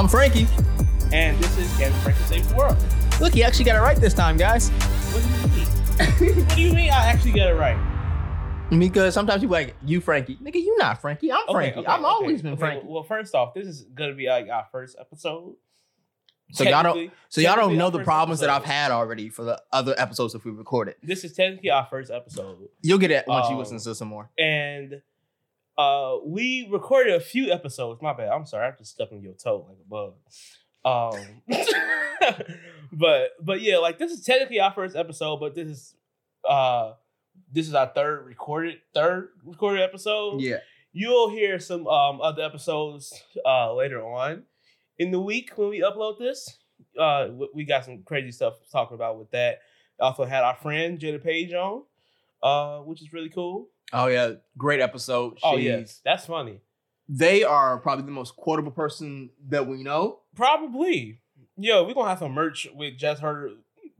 I'm Frankie. and this is Cam Frankie Saves the World. Look, he actually got it right this time, guys. What do you mean? what do you mean I actually got it right? Because sometimes people like, you Frankie. Nigga, you not Frankie. I'm Okay, Frankie. okay, I've okay, always been. Frankie. Well, first off, this is gonna be like our first episode. So y'all don't so y'all don't know the problems that I've had already for the other episodes if we recorded. This is technically our first episode, You'll get it once you Oh. listen to some more. and uh, we recorded a few episodes. My bad. I'm sorry. I'm just stepping your toe like a bug. Um, but but yeah, like this is technically our first episode, but this is uh this is our third recorded third recorded episode. Yeah. You'll hear some um other episodes uh later on in the week when we upload this. Uh we got some crazy stuff talking about with that. Also had our friend Jada Page on, uh, which is really cool. Oh yeah. Great episode. Oh She's- yeah, that's funny. They are probably the most quotable person that we know. Probably. Yo, we're gonna have some merch with just her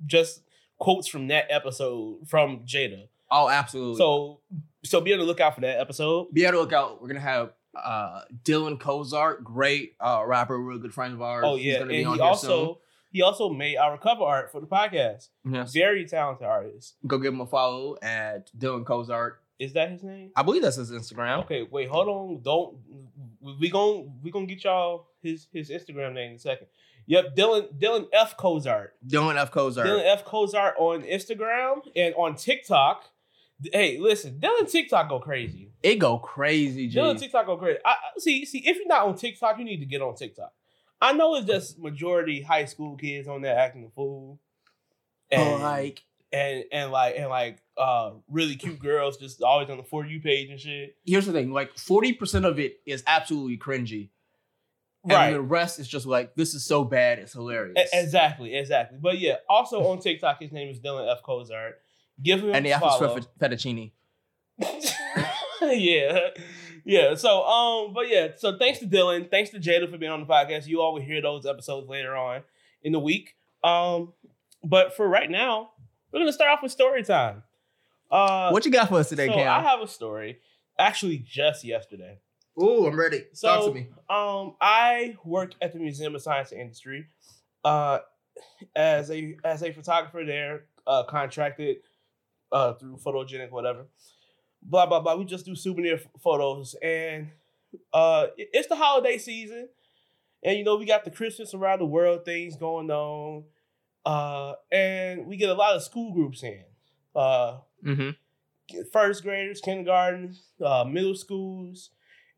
just quotes from that episode from Jada. Oh, absolutely. So so be on the lookout for that episode. be on the lookout. We're gonna have uh Dylan Kozart, great uh rapper, real good friend of ours. Oh He's yeah. gonna And be on he here also he also made our cover art for the podcast. soon. Yes. Very talented artist. Go give him a follow at Dylan Kozart. Is that his name? I believe that's his Instagram. Okay, wait, hold on. Don't we gon' we gonna get y'all his his Instagram name in a second. Yep, Dylan Dylan F Cozart. Dylan F Cozart. Dylan F Cozart on Instagram and on TikTok. Hey, listen, Dylan TikTok go crazy. it go crazy, G. Dylan TikTok go crazy. I, see, see, if you're not on TikTok, you need to get on TikTok. I know it's just majority high school kids on there acting a fool, Oh, and like and and like and like uh really cute girls just always on the for you page and shit. here's the thing: like forty percent of it is absolutely cringy, and Right. the rest is just like this is so bad, it's hilarious. E- Exactly, exactly. But yeah, also on TikTok, his name is Dylan F Cozart. Give him and the a after follow. Swift fettuccine. yeah. Yeah. So um, but yeah, so thanks to Dylan, thanks to Jada for being on the podcast. You all will hear those episodes later on in the week. Um, but for right now, we're gonna start off with story time. Uh What you got for us today, so Cam? I have a story actually just yesterday. Ooh, I'm ready. So Talk to me. um I work at the Museum of Science and Industry uh as a as a photographer there, uh contracted uh through photogenic whatever. Blah blah blah. We just do souvenir f- photos and uh it's the holiday season. And you know, we got the Christmas around the world things going on. Uh and we get a lot of school groups in. Uh Mm-hmm. first graders, kindergarten, uh, middle schools,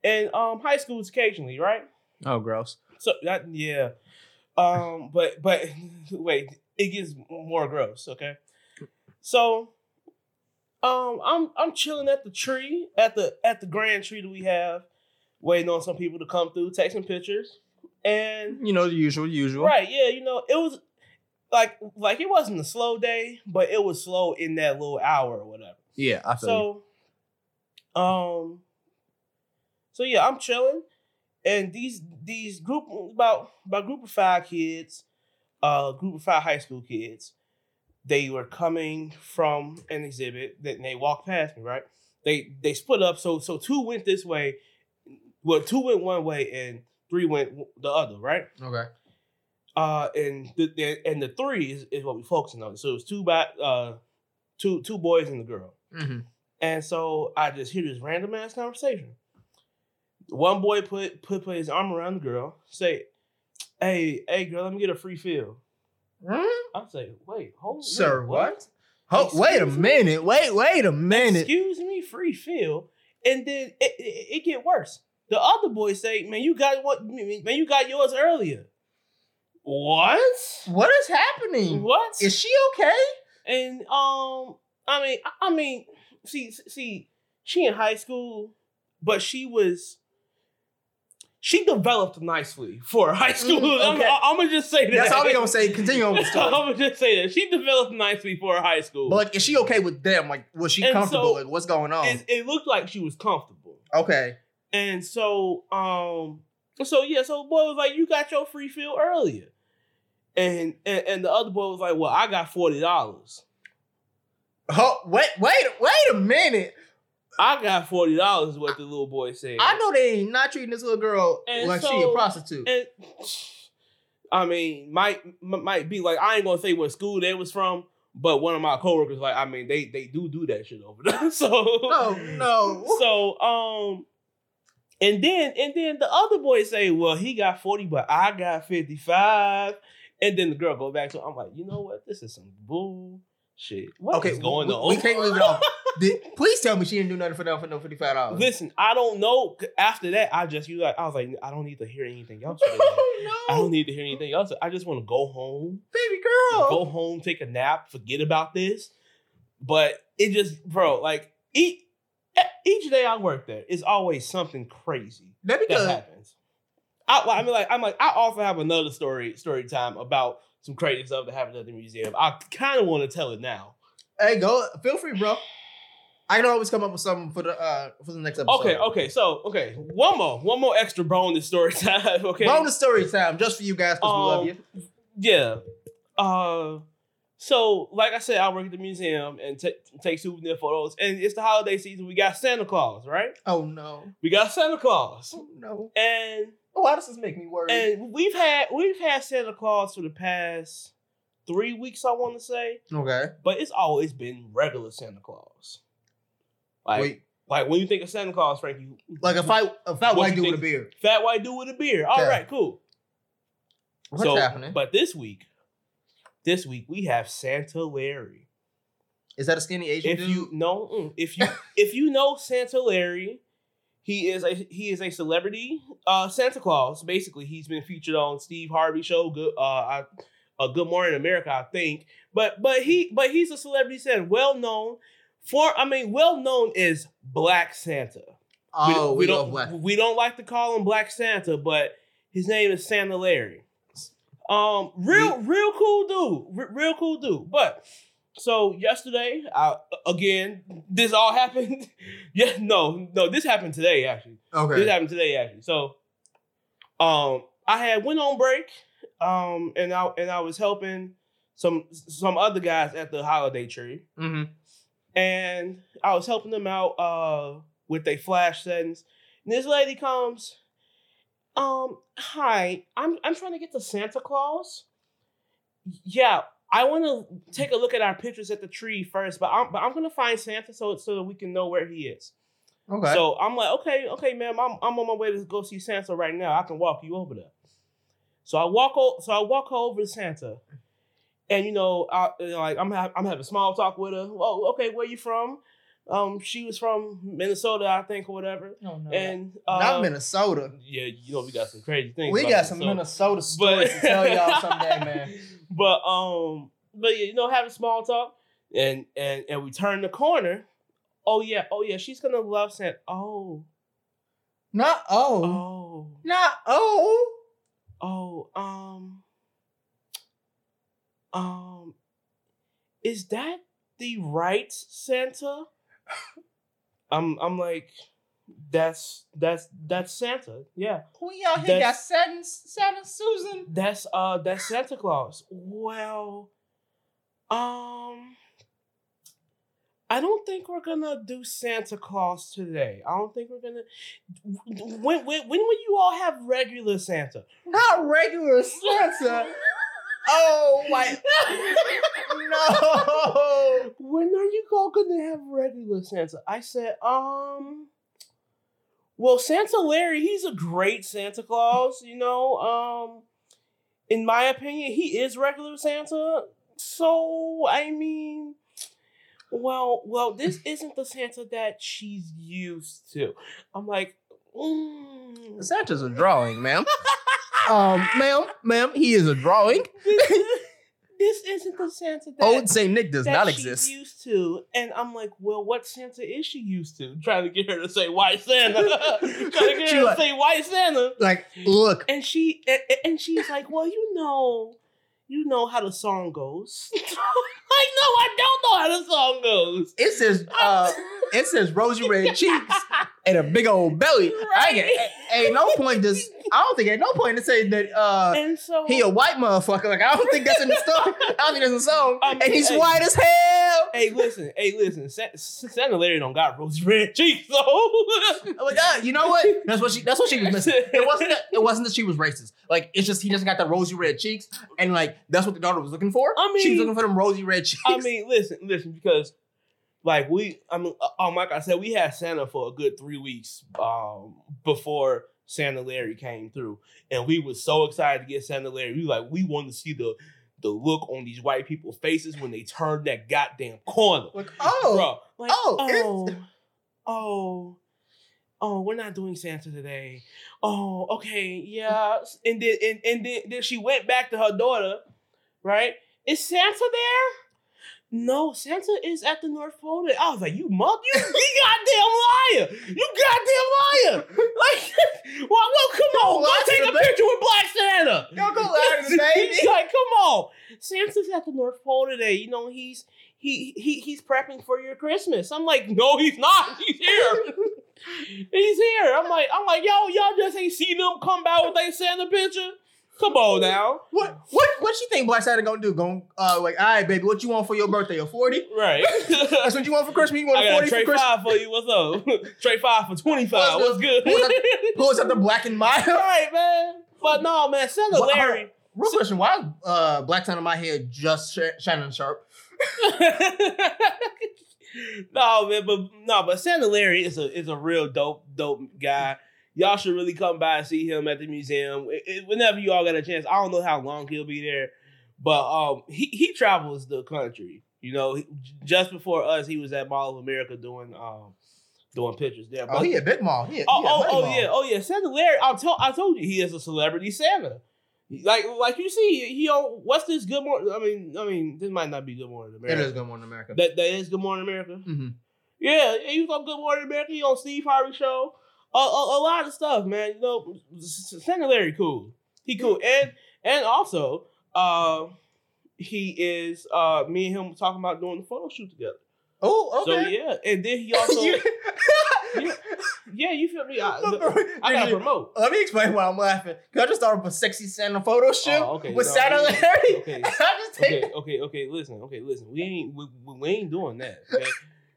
and um, high schools occasionally, right? Oh, gross. So that yeah, um, but but wait, it gets more gross. Okay, so um, I'm I'm chilling at the tree at the at the grand tree that we have, waiting on some people to come through, taking pictures, and You know the usual, usual. Right, yeah, you know, it was like like it wasn't a slow day, but it was slow in that little hour or whatever. Yeah, I feel you. So, um, so yeah, I'm chilling, and these these group about about group of five kids, uh, group of five high school kids, they were coming from an exhibit that they walked past me. Right, they they split up. So so two went this way, well two went one way and three went the other. Right. Okay. Uh, and the, and the three is, is what we focusing on. So it was two by uh, two two boys and a girl. Mm-hmm. And so I just hear this random ass conversation. One boy put put put his arm around the girl, say, "Hey, hey, girl, let me get a free fill." I say, "Wait, hold, Sir, wait, what? Oh, wait a me? minute. Wait, wait a minute. Excuse me, free fill." And then it, it, it get worse. The other boy say, "Man, you got what? Man, you got yours earlier." What? What is happening? What? Is she okay? And um, I mean, I, mean, see, see, she in high school, but she was, she developed nicely for high school. Mm, I'm. I'm, gonna just say that. That's all we gonna say. Continue on I'm gonna just say that she developed nicely for high school. But like, is she okay with them? Like, was she And comfortable? so- with what's going on? it, it looked like she was comfortable, okay. and so um, so yeah, so the boy was like, "You got your free fill earlier," and and, and the other boy was like, "Well, I got forty dollars." Oh, wait, wait, wait a minute. I got forty dollars. Is what the little boy said. I know they ain't not treating this little girl And like she a prostitute. And I mean, might might be like I ain't gonna say what school they was from, but one of my coworkers, like I mean, they they do do that shit over there. So no, no. so um, and then and then the other boy say, well, he got forty, but I got fifty five. And then the girl go back to, I'm like, you know what? This is some bullshit. What okay, is going we, on? we can't leave it off. Did- please tell me she didn't do nothing for them for no fifty five dollars. Listen, I don't know. After that, I just you like I was like, I don't need to hear anything else. today. Oh, I don't need to hear anything else. I just want to go home, baby girl. go home, take a nap, forget about this. But it just, bro, like each each day I work there, it's always something crazy That'd be that happens. I, I mean, like I'm like I also have another story story time about some crazy stuff that happened at the museum. I kind of want to tell it now. Hey, go. Feel free, bro. I can always come up with something for the uh for the next episode. Okay, okay, so okay, one more, one more extra bonus story time. Okay, Bonus story time, just for you guys because we love Um, you. Yeah. Uh so like I said, I work at the museum and ta- take souvenir photos. And it's the holiday season. We got Santa Claus, right? Oh no. We got Santa Claus. Oh no. And Oh, why does this make me worry? and we've had we've had Santa Claus for the past three weeks, I want to say. okay. But it's always been regular Santa Claus. Like, Wait, like when you think of Santa Claus, Frankie, like a fight, a fat white dude with a beard. fat white dude with a beard. All Okay. right, cool. What's so, happening? But this week, this week we have Santa Larry. Is that a skinny Asian if dude? you know mm, if you if you know Santa Larry, he is a he is a celebrity uh Santa Claus. Basically, he's been featured on Steve Harvey show, good uh I, uh, Good Morning America, I think. But but he but he's a celebrity Santa, well known for I mean well known is Black Santa. oh, we, don't black. we don't like to call him Black Santa, but his name is Santa Larry. Um, real real cool dude, Re- real cool dude. But so yesterday, I, again, this all happened. yeah, no, no, this happened today actually. Okay, this happened today actually. So, um, I had went on break, um, and I and I was helping some some other guys at the holiday tree Mm-hmm. and I was helping them out uh with their flash settings. And this lady comes, um, hi, I'm I'm trying to get to Santa Claus. Yeah, I want to take a look at our pictures at the tree first, but I'm but I'm gonna find Santa so so that we can know where he is. Okay. So I'm like, okay, okay, ma'am, I'm I'm on my way to go see Santa right now. I can walk you over there. So I walk o- so I walk her over to Santa, and you know, I you know, like I'm ha- I'm having small talk with her. Oh, okay, where you from? Um, she was from Minnesota, I think, or whatever. oh, no. And uh, Not Minnesota. Yeah, you know, we got some crazy things. We about got some Minnesota. Minnesota stories to tell y'all someday, man. But um, but yeah, you know, having small talk, and and and we turn the corner. Oh yeah, oh yeah, she's gonna love Santa. Oh, Not oh. oh. Not oh. Oh, um, um, is that the right Santa? I'm, I'm like, that's that's that's Santa. Yeah, We out here got Santa, Santa Susan. that's uh that's Santa Claus. Well, um, I don't think we're gonna do Santa Claus today. I don't think we're gonna. When when when will you all have regular Santa? Not regular Santa. oh my no. when are you all gonna have regular Santa? I said, um, well, Santa Larry, he's a great Santa Claus, you know. Um, in my opinion, he is regular Santa. So I mean, well, well, this isn't the Santa that she's used to. I'm like, mm, Santa's a drawing, ma'am. Um, ma'am, ma'am, he is a drawing. this, isn't the Santa that Old Saint Nick does that not she's exist. used to. And I'm like, well, what Santa is she used to? Trying to get her to say white Santa. Trying to get She her like- to say white Santa. Like, look, And she and, and she's like, well, you know, you know how the song goes. like, no, I don't know how the song goes. it says uh it says rosy red cheeks and a big old belly. I Right. get ain't no point just I don't think at no point to say that uh so he a white motherfucker. Like I don't think that's in the story. I don't think that's in the song. Um, and he's hey. white as hell. Hey, listen, hey, listen. Santa Larry don't got rosy red cheeks, though. I'm like, ah, you know what? That's what she. That's what she was missing. It wasn't. That, it wasn't that she was racist. Like it's just he doesn't got the rosy red cheeks, and like that's what the daughter was looking for. I mean she was looking for them rosy red cheeks. I mean, listen, listen, because like we, I mean, um, like I said, we had Santa for a good three weeks um before Santa Larry came through, and we were so excited to get Santa Larry. We like we wanted to see the the look on these white people's faces when they turned that goddamn corner, like oh, bro. Like, oh, oh, it's- oh, oh, we're not doing Santa today. Oh, okay, yeah. And then and, and then, then she went back to her daughter, right? Is Santa there? No, Santa is at the North Pole. today." I was like, you mother, you, you goddamn liar. You goddamn liar. Like, well, well come on. Don't Go take a baby. picture with Black Santa. Y'all go lie to the baby. He's like, come on. Santa's at the North Pole today. You know, he's he he he's prepping for your Christmas. I'm like, no, he's not. He's here. he's here. I'm like, I'm like, yo, y'all just ain't seen him come out with their Santa picture. Come on now. What what what you think Black Santa gonna do? Going uh like, all right, baby, what you want for your birthday? A forty? Right. That's what you want for Christmas. You want I a got a forty for trade Christmas? five for you. What's up? trade five for 25. What's What's good? Who's Pulls out the black and mild. right, man. But no, man, Santa What- Larry. Real question: Why is uh, Black Santa in my head just Sh- Shannon Sharpe? no, man, but no, but Santa Larry is a is a real dope, dope guy. Y'all should really come by and see him at the museum. It- it- whenever you all get a chance. I don't know how long he'll be there, but um, he he travels the country. You know, he- just before us, he was at Mall of America doing um doing pictures there. Oh, he a big mall. He a, Oh, he oh, oh mall. yeah, oh yeah. Santa Larry, I told I told you he is a celebrity Santa. Like like you see, he on what's this Good Morning? I mean, I mean, this might not be Good Morning It America. is good morning America. That that is Good Morning America. hmm Yeah, yeah, he was on Good Morning America. He on Steve Harvey show. A, a, a lot of stuff, man. You know, S- S- Larry cool. He cool, and and also, uh, he is uh me and him talking about doing the photo shoot together. Oh, So okay. yeah, and then he also You- yeah, you feel me? I, I gotta promote. Let me explain why I'm laughing. Cause I just started up a sexy Santa photo shoot Oh, okay, with no, Santa Larry. okay. And I just take okay, okay, okay. Listen, okay, listen. We ain't we, we we ain't doing that, okay?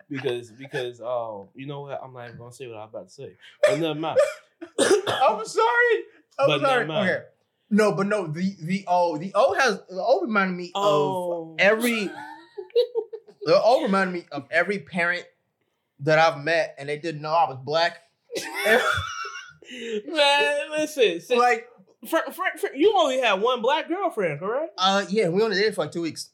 Because because um, you know what? I'm not even gonna say what I'm about to say. But never mind. I'm sorry. I'm But sorry. Okay. No, but no, the the O the O has the O reminded me Oh, of every the O reminded me of every parent that I've met and they didn't know I was black. man, listen. since- like, you only had one black girlfriend, correct? uh yeah, we only dated for like two weeks.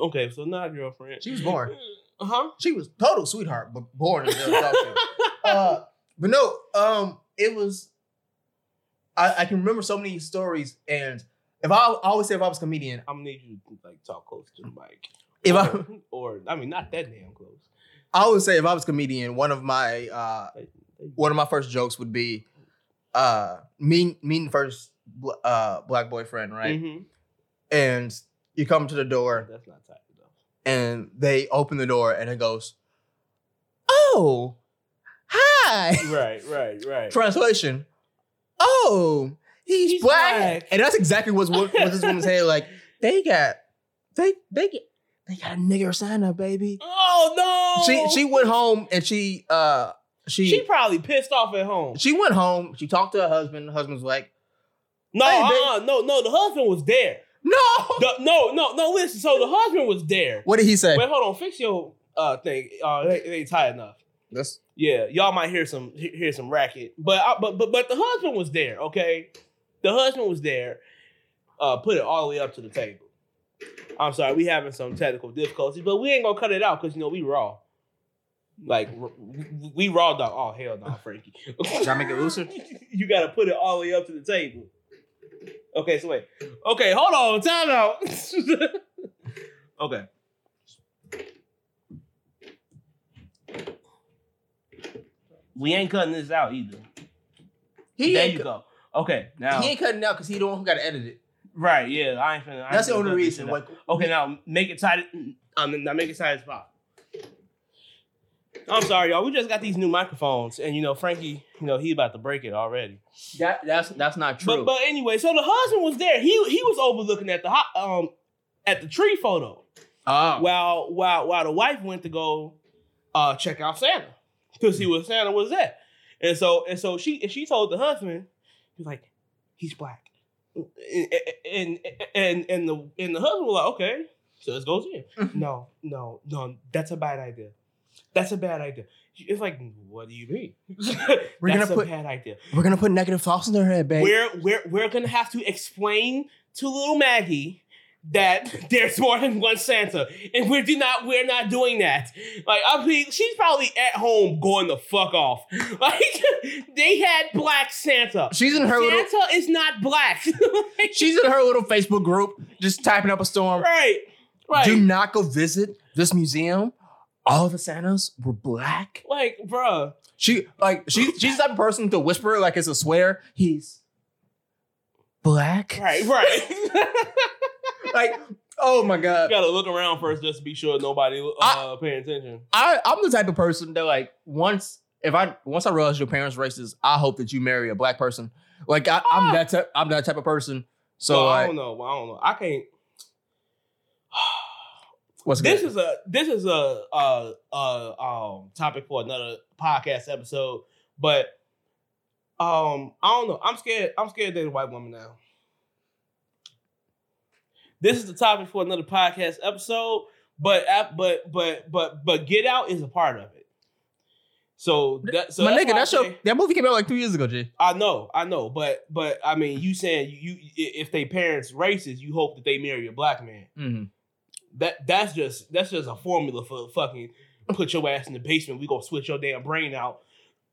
Okay, so not a girlfriend. She was born. Uh huh. She was total sweetheart, but born in shit. uh, but no, um, it was. I, I can remember so many stories, and if I, I always say if I was a comedian, I'm gonna need you to like talk close to the mic. if I, or, or I mean, not that damn close. I always say if I was a comedian, one of my uh, one of my first jokes would be, uh, mean meeting first uh black boyfriend, right? Mhm. And you come to the door, That's not tight. And they open the door, and it goes, "Oh, hi." Right, right, right. Translation. Oh, he's, He's black. black. and that's exactly what's what, what this woman's saying. Like they got, they they get, they got a nigger Santa, baby. Oh no! She she went home and she uh she she probably pissed off at home. She went home. She talked to her husband. The husband's like, No, Hey, uh-uh, no, no. The husband was there. No. The- no, no, no. Listen. So the husband was there. What did he say? Wait, hold on. Fix your uh thing. Uh, it, it ain't tight enough. That's Yeah, y'all might hear some hear some racket, but I, but but but the husband was there. Okay, the husband was there. Uh, put it all the way up to the table. I'm sorry, we having some technical difficulties, but we ain't gonna cut it out because you know we raw. Like we- raw dog. Oh hell no, Frankie. Should I make it looser? you gotta put it all the way up to the table. Okay, so wait. Okay, hold on. Time out. okay. We ain't cutting this out either. He there you go. Okay, now he ain't cutting out because he the one who got to edit it. right, yeah, I ain't finna. I That's the ain't finna only reason. Like, Okay, now make it tight. Um, now make it tight as pop. I'm sorry, y'all. We just got these new microphones, and you know, Frankie, you know, he about to break it already. That that's that's not true. But but anyway, so the husband was there. He he was overlooking at the ho- um at the tree photo oh, while while while the wife went to go uh check out Santa because he was Santa was there, and so and so she and she told the husband, he's like, he's black, and and and, and the and the husband was like, okay, so let's go see him. no, no, no, that's a bad idea. That's a bad idea. It's like, what do you mean? We're gonna That's a put- bad idea. we're gonna put negative thoughts in their head, babe. We're we're we're gonna have to explain to little Maggie that there's more than one Santa, and we do not we're not doing that. Like I mean, she's probably at home going the fuck off. Like they had black Santa. she's in her little Santa is not black. Like, she's in her little Facebook group, just typing up a storm. right, right. Do not go visit this museum. All of the Santas were black. like, bruh. She like she she's that type of person to whisper like it's a swear. He's black. Right, right. Like, oh my god. You gotta look around first just to be sure nobody uh, paying attention. I, I'm the type of person that like once if I once I realize your parents racist, I hope that you marry a black person. Like I, I'm that type I'm that type of person. So So I like, don't know. I don't know. I can't. What's this good? is a this is a uh uh um topic for another podcast episode, but um I don't know. I'm scared. I'm scared to date a white woman now. This is the topic for another podcast episode, but but but but but Get Out is a part of it. So that so my that's nigga, that show that movie came out like two years ago, Jay. I know, I know, but but I mean, you saying you, you if they parents racist, you hope that they marry a black man. Mm-hmm. That that's just that's just a formula for fucking put your ass in the basement. We gonna switch your damn brain out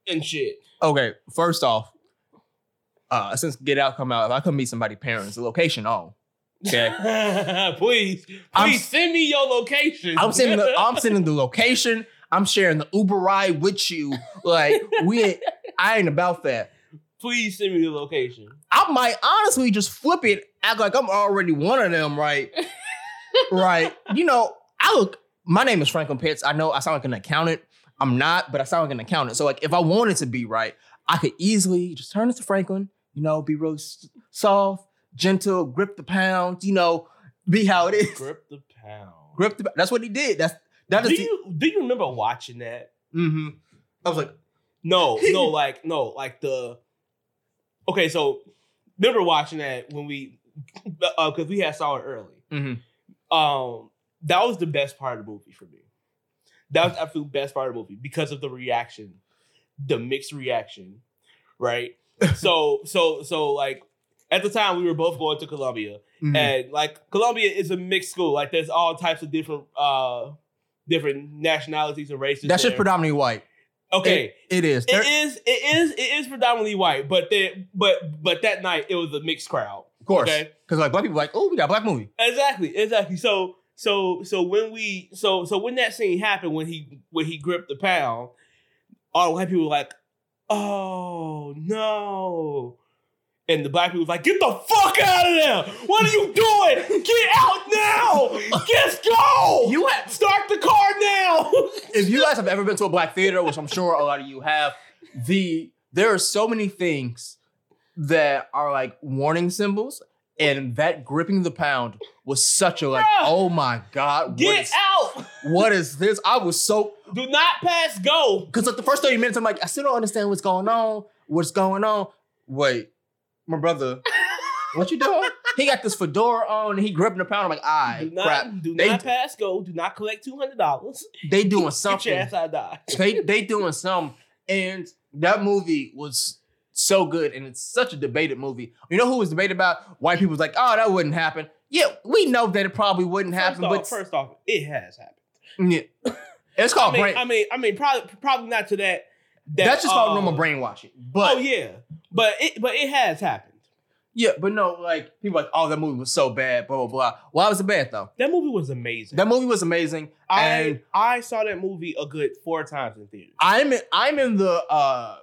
and shit. Okay, first off, uh, since Get Out come out, if I could meet somebody parents, the location on. Okay. please, please I'm- send me your location. I'm sending the I'm sending the location. I'm sharing the Uber ride with you. Like we I ain't about that. please send me the location. I might honestly just flip it, act like I'm already one of them, right? right. You know, I look, my name is Franklin Pitts. I know I sound like an accountant. I'm not, but I sound like an accountant. So, like, if I wanted to be right, I could easily just turn it to Franklin, you know, be real s- soft, gentle, grip the pound, you know, be how it is. Grip the pound. Grip the That's what he did. That's that Do is the, you do you remember watching that? Mm hmm I was like, No, no, like no, like the. Okay, so remember watching that when we, uh, because we had saw it early. mhm. Um that was the best part of the movie for me. That was the absolute best part of the movie because of the reaction, the mixed reaction, right? so so so like at the time we were both going to Columbia Mhm. and like Columbia is a mixed school. Like there's all types of different uh different nationalities and races. that's just predominantly white. okay. It is. It There- is it is it is predominantly white, but they, but but that night it was a mixed crowd. Of course. Okay. Because like black people like, oh, we got a black movie. Exactly, exactly. So so so when we so so when that scene happened when he when he gripped the pound, all the white people were like, "Oh no!" And the black people was like, "Get the fuck out of there! What are you doing? Get out now! Just go! You have- start the car now!" if you guys have ever been to a black theater, which I'm sure a lot of you have, the there are so many things that are like warning symbols, and that gripping the pound was such a like, Bruh. oh my god, Get is, out! what is this? I was so Do not pass go. because like the first 30 minutes, I'm like, I still don't understand what's going on. What's going on? Wait, my brother, what you doing? He got this fedora on, and he gripping the pound. I'm like, Do ah, not crap. do They- not pass go. Do not collect two hundred dollars. They doing Get your something. ass out of they they doing some and that movie was so good and it's such a debated movie you know who was debated about white people was like oh that wouldn't happen yeah we know that it probably wouldn't happen off, but first off, it has happened. yeah. it's I called mean, brain I mean, I mean, probably, probably not to that. that that's just called uh, normal brainwashing but oh yeah, but it, but it has happened. yeah but no like people like oh that movie was so bad blah blah blah why was it bad though That movie was amazing. that movie was amazing I and I saw that movie a good four times in theater. i'm in, i'm in the uh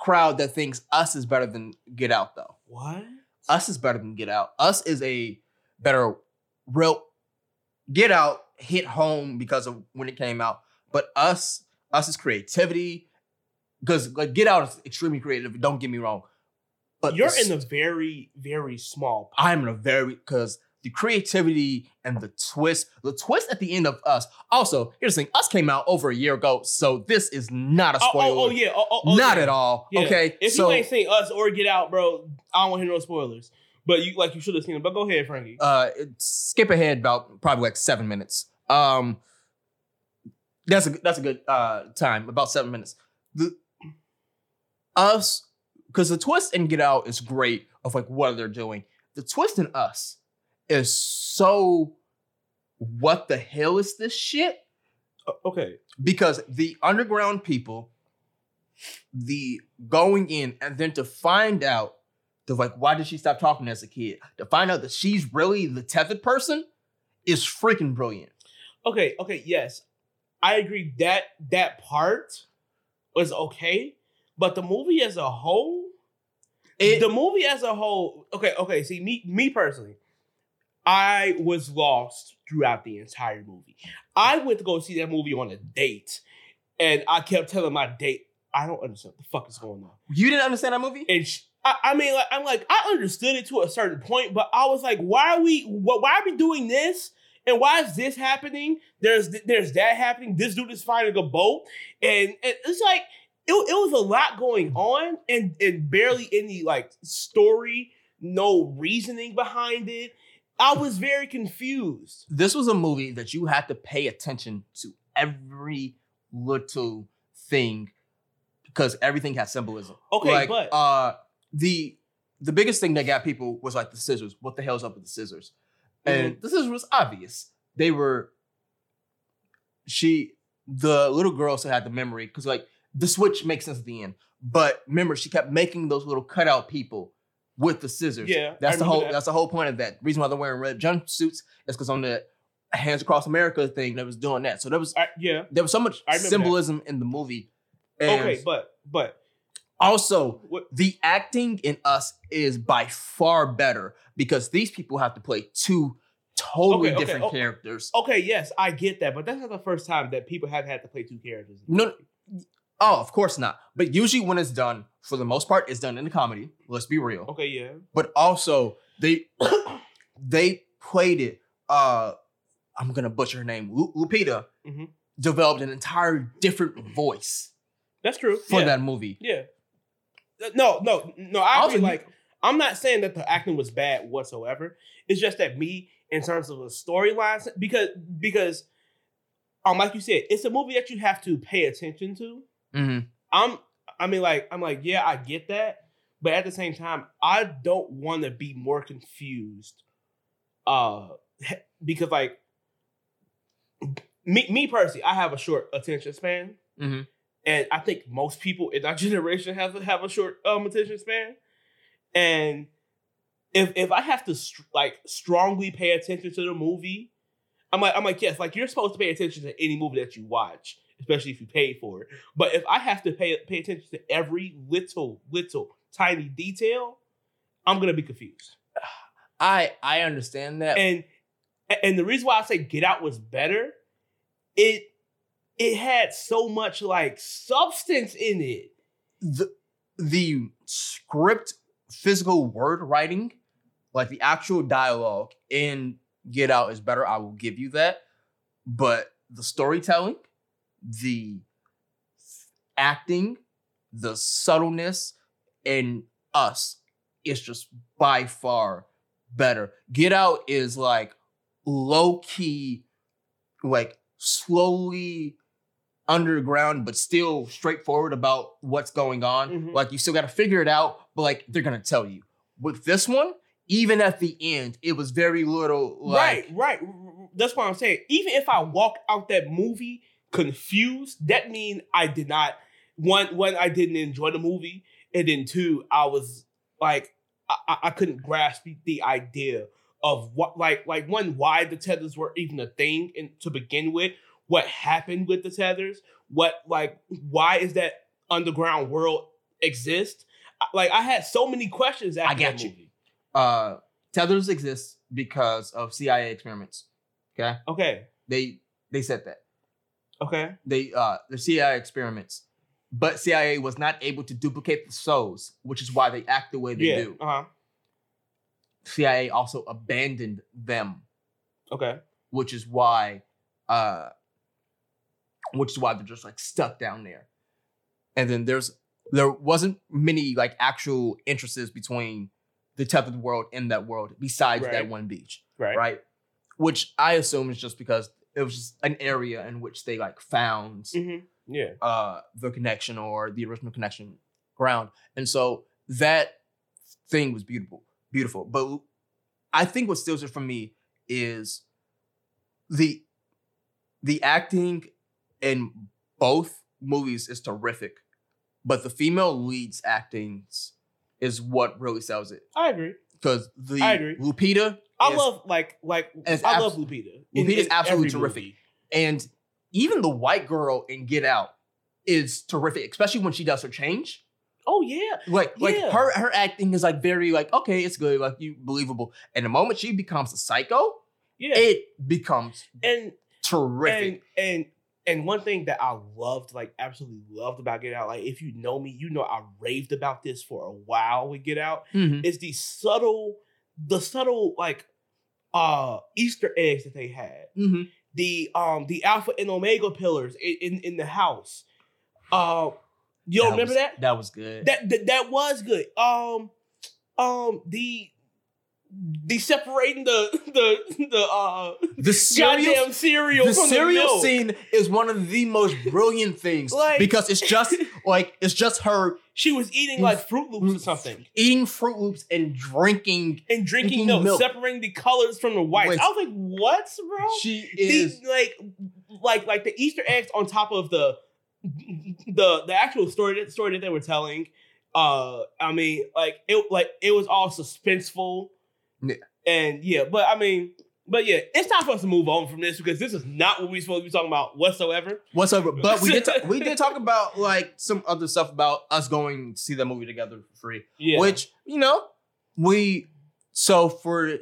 crowd that thinks us is better than get out though What? Us is better than Get Out. Us is a better real Get Out hit home because of when it came out. But Us, Us is creativity. Because like Get Out is extremely creative. Don't get me wrong. But You're in a very, very small. I'm in a very because the creativity and the twist, the twist at the end of Us. Also, here's the thing: Us came out over a year ago, so this is not a Oh, spoiler. oh, oh, yeah. Oh, oh, oh, not yeah. at all. Yeah. Okay, If so you ain't seen us or Get Out, bro, I don't want to hear no spoilers. But you like you should have seen it. But go ahead, Frankie. uh, skip ahead about probably like seven minutes. Um, that's a that's a good uh time, about seven minutes. The Us, because the twist in Get Out is great of like what they're doing. The twist in Us is so. What the hell is this shit? Okay. because the underground people, the going in and then to find out the like why did she stop talking as a kid? To find out that she's really the tethered person is freaking brilliant. Okay. Okay. Yes, I agree that that part was okay, but the movie as a whole, It, the movie as a whole. Okay. Okay. See me, me personally, I was lost throughout the entire movie. I went to go see that movie on a date, and I kept telling my date, "I don't understand what the fuck is going on." you didn't understand that movie? and sh- I, I mean, like, I'm like, I understood it to a certain point, but I was like, why are we, wh- why are we doing this? And why is this happening? There's there's that happening. This dude is finding a boat, and, and it's like it, it was a lot going on, and and barely any like story, no reasoning behind it. I was very confused. this was a movie that you had to pay attention to every little thing because everything has symbolism. Okay, like, but uh the the biggest thing that got people was like the scissors. What the hell's up with the scissors? And Mm-hmm. the scissors was obvious. They were she the little girl still had the memory because like the switch makes sense at the end. But remember, she kept making those little cutout people with the scissors. Yeah, that's the whole that. that's the whole point of that. reason why they're wearing red jumpsuits is because on the Hands Across America thing that was doing that. So there was I, yeah, there was so much remember that. symbolism in the movie. And okay, but but also what? the acting in us is by far better because these people have to play two totally Okay, okay, different oh, characters. Okay, yes, I get that, but that's not the first time that people have had to play two characters. No. Oh, of course not. But usually when it's done, for the most part, it's done in a comedy. Let's be real. Okay, yeah. But also they they played it. Uh, I'm gonna butcher her name. Lu- Lupita Mhm. developed an entire different voice That's true. for yeah. that movie. Yeah. Uh, No, no, no. I agree. Like, I'm not saying that the acting was bad whatsoever. It's just that me, in terms of the storyline, because because, um, like you said, it's a movie that you have to pay attention to. Mhm. I'm, I mean, like, I'm like, yeah, I get that, but at the same time, I don't want to be more confused. Uh, because like, me, me personally, I have a short attention span Mhm. and I think most people in our generation have have a short um attention span. And if if I have to str- like strongly pay attention to the movie, I'm like I'm like yes, like you're supposed to pay attention to any movie that you watch, especially if you pay for it. But if I have to pay pay attention to every little little tiny detail, I'm gonna be confused. I I understand that. And and the reason why I say Get Out was better, it it had so much like substance in it. the the script physical word writing like the actual dialogue in get out is better i will give you that but the storytelling the acting the subtleness in us is just by far better get out is like low key like slowly underground but still straightforward about what's going on Mhm. like you still got to figure it out but like they're gonna tell you with this one even at the end it was very little like right, right. That's what I'm saying. Even if I walk out that movie confused, that mean I did not one one I didn't enjoy the movie, and then two I was like I, I- couldn't grasp the- idea of what like like one why the tethers were even a thing and to begin with, what happened with the tethers, what like why is that underground world exist? Like I had so many questions after I got you. movie. uh tethers exist because of cia experiments okay Okay, they they said that Okay. They uh the CIA experiments, but CIA was not able to duplicate the souls, which is why they act the way they yeah. do. Uh huh. CIA also abandoned them, Okay. which is why uh which is why they're just like stuck down there. And then there's there wasn't many like actual interests between the tethered world and that world besides that one beach. Right. right? Which I assume is just because it was just an area in which they like found Mm-hmm. Yeah. uh the connection or the original connection ground. And so that thing was beautiful, beautiful. But I think what steals it from me is the the acting in both movies is terrific, but the female leads acting is what really sells it. I agree. Because the I agree. Lupita, I is- lupita like like I abs- love Lupita. Lupita's in absolutely terrific. movie. And even the white girl in Get Out is terrific, especially when she does her change. Oh yeah. Like, like her her acting is like very like okay, it's good, like you believable. And the moment she becomes a psycho, Yeah. it becomes and terrific. and and and one thing that I loved, like absolutely loved about Get Out, like if you know me, you know I raved about this for a while with Get Out. Mhm. Is the subtle, the subtle like uh Easter eggs that they had. Mhm. The um the Alpha and Omega pillars in in, in the house. Uh, you That remember was- that? That was good. That, that that was good. Um, um the the separating the the the uh the cereal, goddamn cereal the cereal the scene is one of the most brilliant things Like- because it's just like it's just her She was eating like Froot Loops or something eating Froot Loops and drinking. and drinking Drinking milk, milk. separating the colors from the whites. Wait. I was like, "What, bro?" She is like, like, like the Easter eggs on top of the the the actual story that story that they were telling. Uh, I mean, like it, like it was all suspenseful. Yeah. And yeah, but I mean, but yeah, it's time for us to move on from this because this is not what we're supposed to be talking about whatsoever. whatsoever. But we did ta- we did talk about like some other stuff about us going to see that movie together for free. Yeah. Which you know we so for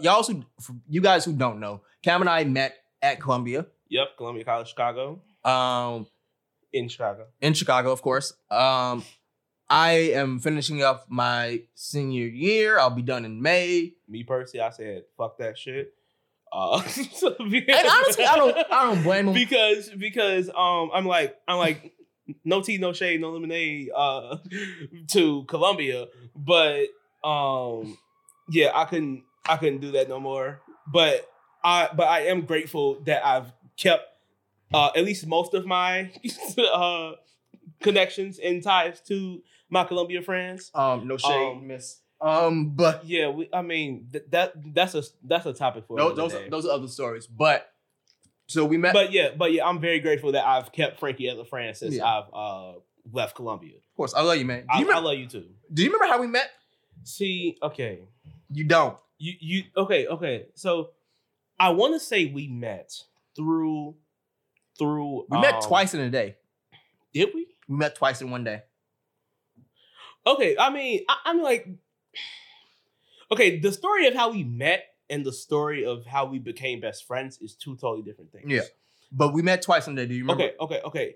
y'all who for you guys who don't know, Cam and I met at Columbia, Yep, Columbia College, Chicago, um, in Chicago. in Chicago, of course. Um, I am finishing up my senior year. I'll be done in May. Me personally, I said, "Fuck that shit." Uh, so- And honestly, I don't I don't blame them. because because um I'm like I'm like no tea, no shade, no lemonade uh to Columbia, but um yeah, I couldn't I couldn't do that no more. But I but I am grateful that I've kept uh at least most of my uh connections and ties to my Columbia friends. Um, no shade, Um, miss. Um, but Yeah, we, I mean th- that that's a that's a topic for those another those, day. those are other stories. But so we met. but yeah, but yeah, I'm very grateful that I've kept Frankie as a friend since Yeah. I've uh left Columbia. of course, I love you, man. I, you, I love you too. do you remember how we met? See, okay, You don't. you you okay okay. So I want to say we met through through. We met um, twice in a day. Did we? We met twice in one day. Okay, I mean, I, I'm like, okay, the story of how we met and the story of how we became best friends is two totally different things. Yeah. But we met twice in a day. Do you remember? Okay, okay, okay.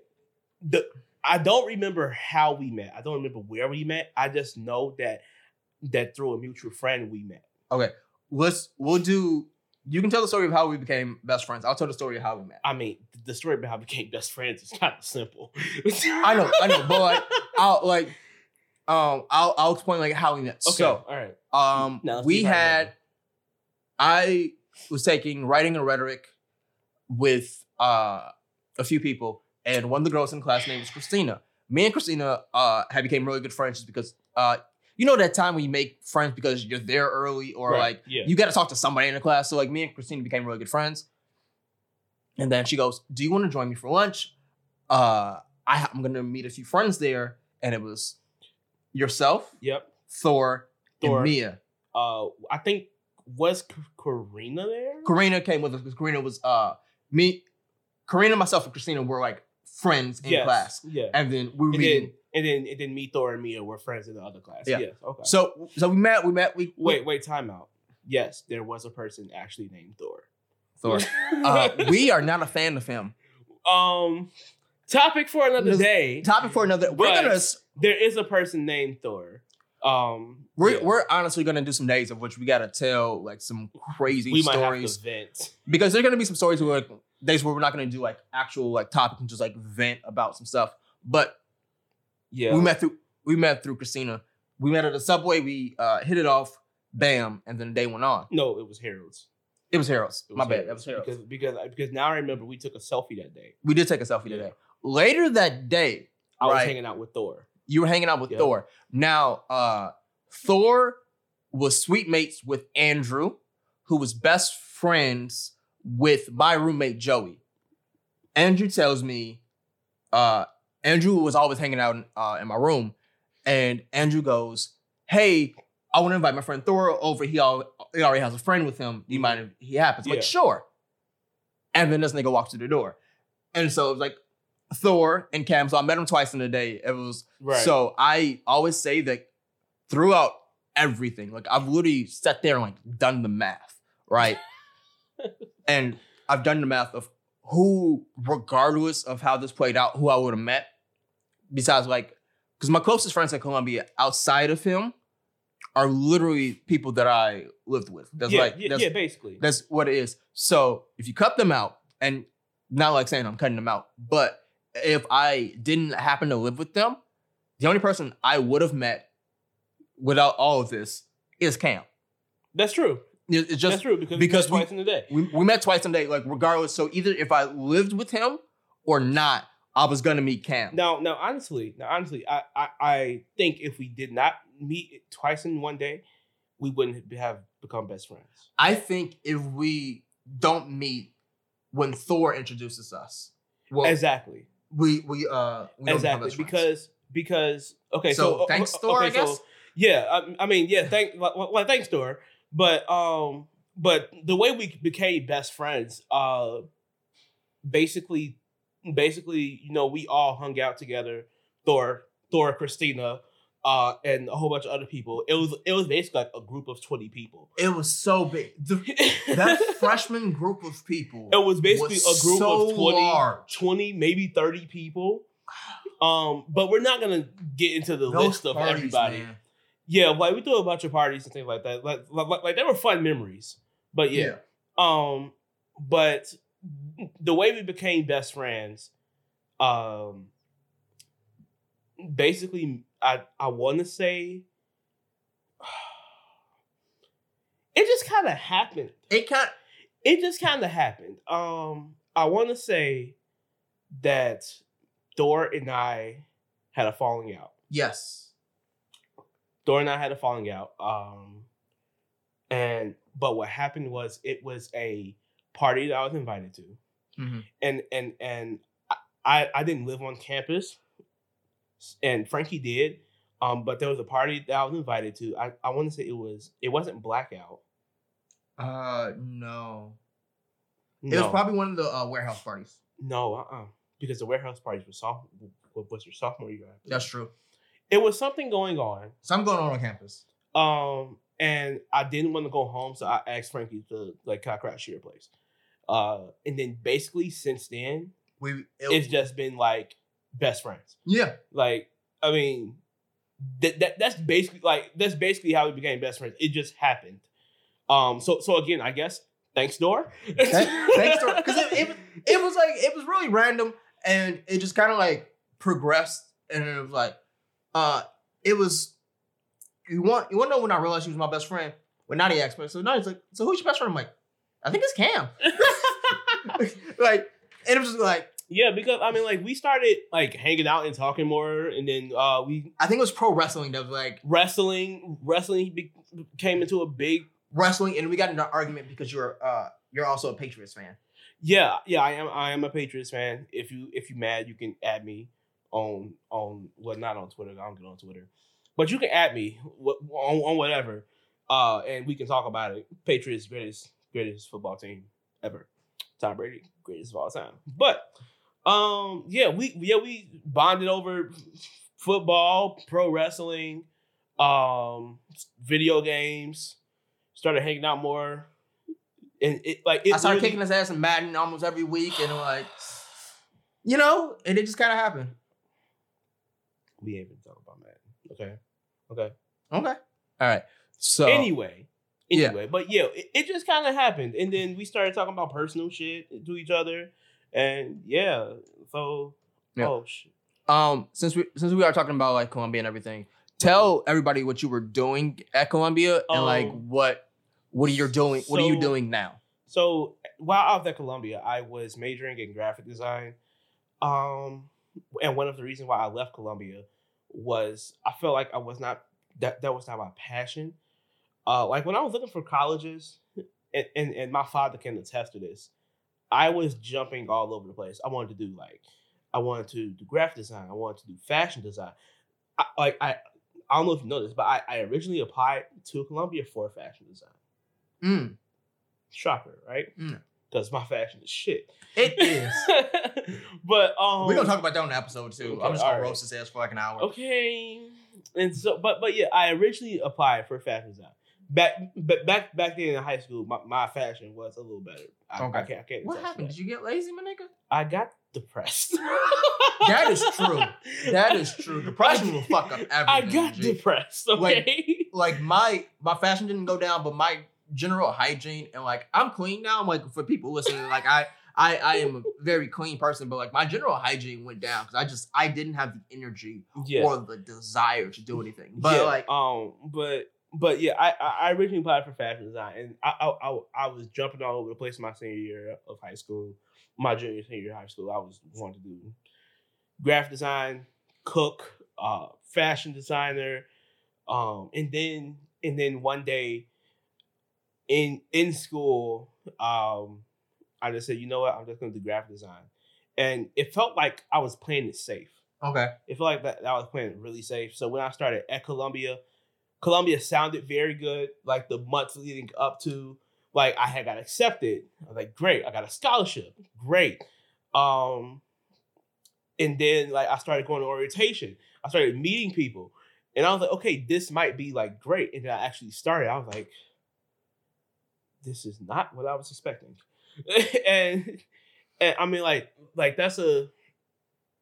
The I don't remember how we met. I don't remember where we met. I just know that that through a mutual friend we met. Okay, let's we'll do. You can tell the story of how we became best friends. I'll tell the story of how we met. I mean, the story about how we became best friends is kind of simple. I know, I know, but like, I'll like, um, I'll I'll explain like how we met. Okay, So, all right. um, Now we see if I had. I was taking writing and rhetoric with uh a few people, and one of the girls in the class name was Christina. Me and Christina uh had became really good friends just because uh you know that time when you make friends because you're there early or Right, like yeah. you got to talk to somebody in the class. So like me and Christina became really good friends. And then she goes, "Do you want to join me for lunch? Uh, I, I'm gonna meet a few friends there." And it was yourself, Yep. Thor, Thor. and Mia. Uh, I think was Karina there? Karina came with us because Karina was uh me, Karina, myself, and Christina were like friends in Yes, class, Yeah. and then we were And meeting. then and then and then me, Thor, and Mia were friends in the other class. Yeah. Yes. Okay. So so we met. We met. We wait, wait, time out. Yes, there was a person actually named Thor. Thor. Uh, we are not a fan of him. um, topic for another day. Topic for another. We're gonna There is a person named Thor. Um, we're yeah. we're honestly gonna do some days of which we gotta tell like some crazy we might have stories because there's gonna be some stories where like days where we're not gonna do like actual like topic and just like vent about some stuff. But Yeah, we met through we met through Christina. We met at the subway. We uh, hit it off. Bam, and then the day went on. no, it was Harold's. It was Harold's. It My was bad. Harold's. That was Harold's. because because because now I remember we took a selfie that day. we did take a selfie Yeah. today. Later that day, I was Right. hanging out with Thor. you were hanging out with Yeah. Thor. Now, uh, Thor was sweet mates with Andrew, who was best friends with my roommate Joey. Andrew tells me, uh, Andrew was always hanging out in, uh, in my room, and Andrew goes, "Hey, I want to invite my friend Thor over. He, al- he already has a friend with him. Do you mind if he happens?" Yeah. Like, sure. And then this nigga walks through the door, and so it was like Thor and Cam. So I met him twice in a day. It was Right. so I always say that throughout everything, like I've literally sat there and like done the math, right? and I've done the math of who, regardless of how this played out, who I would have met, besides like, because my closest friends at Columbia outside of him are literally people that I lived with. That's yeah, like yeah, that's, yeah, basically. that's what it is. So if you cut them out, and not like saying I'm cutting them out, but if I didn't happen to live with them, the only person I would have met without all of this is Cam. That's true. It- It's That's just true because because we- twice in the day. we, we met twice in a day, like regardless. So either if I lived with him or not, I was gonna meet Cam. Now, now, honestly, now, honestly, I, I, I think if we did not meet twice in one day, we wouldn't have become best friends. I think if we don't meet when Thor introduces us, well, exactly, we we uh we exactly, because because okay, So, so, thanks, o- Thor, I guess? yeah, I, I mean, yeah, thank, well, well, thanks, Thor, but um, but the way we became best friends, uh, basically, basically, you know, we all hung out together, Thor, Thor, Christina. Uh, and a whole bunch of other people. It was it was basically like a group of twenty people. it was so big. The, that freshman group of people. It was basically was a group so of 20, large. 20, maybe 30 people. Um, but we're not gonna get into the Those list of parties, everybody. man. Yeah, like we threw a bunch of parties and things like that. Like, like, like they were fun memories. But yeah. Um, but the way we became best friends, um, basically, I I want to say, it just kind of happened It kind it just kind of happened. Um, I want to say that Thor and I had a falling out. yes. Thor and I had a falling out. Um, and but what happened was it was a party that I was invited to, Mhm. and and and I I didn't live on campus, and Frankie did. Um, but there was a party that I was invited to. I, I want to say it was it wasn't blackout. Uh no. It was probably one of the uh, warehouse parties. No, uh, uh because the warehouse parties were soph- was your sophomore year. That's true. It was something going on, Something going on on campus. um, and I didn't want to go home, so I asked Frankie to like can I crash your place. Uh, and then basically since then, We it, it's just been like best friends. yeah. Like, I mean, that, that that's basically like that's basically how we became best friends. It just happened. Um, so so again, I guess thanks, Door. Thanks door, because it, it, was- it was like it was really random and it just kind of like progressed and it was like uh it was you want you want to know when I realized she was my best friend when Nadia asked me so Nadia's like so who's your best friend I'm like I think it's Cam like and it was just like Yeah, because I mean, like we started like hanging out and talking more, and then uh we I think it was pro wrestling that was like wrestling. Wrestling be- came into a big. wrestling and we got into an argument because you're uh you're also a Patriots fan Yeah, yeah, I am. I am a Patriots fan. If you if you mad, you can add me on on well, not on Twitter. I don't get on Twitter, but you can add me on, on whatever, uh, and we can talk about it. Patriots greatest greatest football team ever. Tom Brady greatest of all time. But um, yeah, we yeah we bonded over football, pro wrestling, um, video games. Started hanging out more, and it like it I started really- kicking his ass in Madden almost every week and like you know, and it just kind of happened. We ain't even talking about Madden. Okay. Okay. Okay. All right. So anyway, Yeah. anyway, but yeah, it, it just kind of happened, and then we started talking about personal shit to each other, and yeah, so Yeah. oh shit. um, since we since we are talking about like Columbia and everything, tell everybody what you were doing at Columbia and like Um, what what are you doing? What are you doing now? So while I was at Columbia, I was majoring in graphic design. Um, and one of the reasons why I left Columbia was I felt like I was not that that was not my passion. Uh, like when I was looking for colleges, and, and and my father can attest to this, I was jumping all over the place. I wanted to do like, I wanted to do graphic design. I wanted to do fashion design. I, like I, I don't know if you know this, but I, I originally applied to Columbia for fashion design. Mm, Shocker, right? Mm. Because my fashion is shit. it is. but um, We're gonna talk about that on the episode too. Okay, I'm just gonna alright. roast his ass for like an hour. Okay, and so, but but yeah, I originally applied for fashion design. Back, but back back then in high school, my, my fashion was a little better. I, Okay. I can't. I can't. What happened? that. Did you get lazy, my nigga? I got depressed. That is true. That is true. Depression will fuck up everything. I got G. depressed. Like, Okay. like my my fashion didn't go down, but my general hygiene and like I'm clean now. I'm like for people listening, like I I I am a very clean person, but like my general hygiene went down because I just I didn't have the energy yeah. or the desire to do anything. But yeah, like um, but but yeah, I I originally applied for fashion design, and I I I, I was jumping all over the place my senior year of high school, my junior senior year of high school. I was wanting to do graphic design, cook, uh, fashion designer, um, and then and then one day in in school, um, I just said, you know what, I'm just gonna do graphic design, and it felt like I was playing it safe okay, it felt like that, that I was playing it really safe. So when I started at Columbia, Columbia sounded very good. Like the months leading up to, like I had got accepted. I was like, great, I got a scholarship. Great. Um, and then like I started going to orientation. I started meeting people. And I was like, okay, this might be like great. And then I actually started. I was like, this is not what I was expecting. and and I mean like like that's a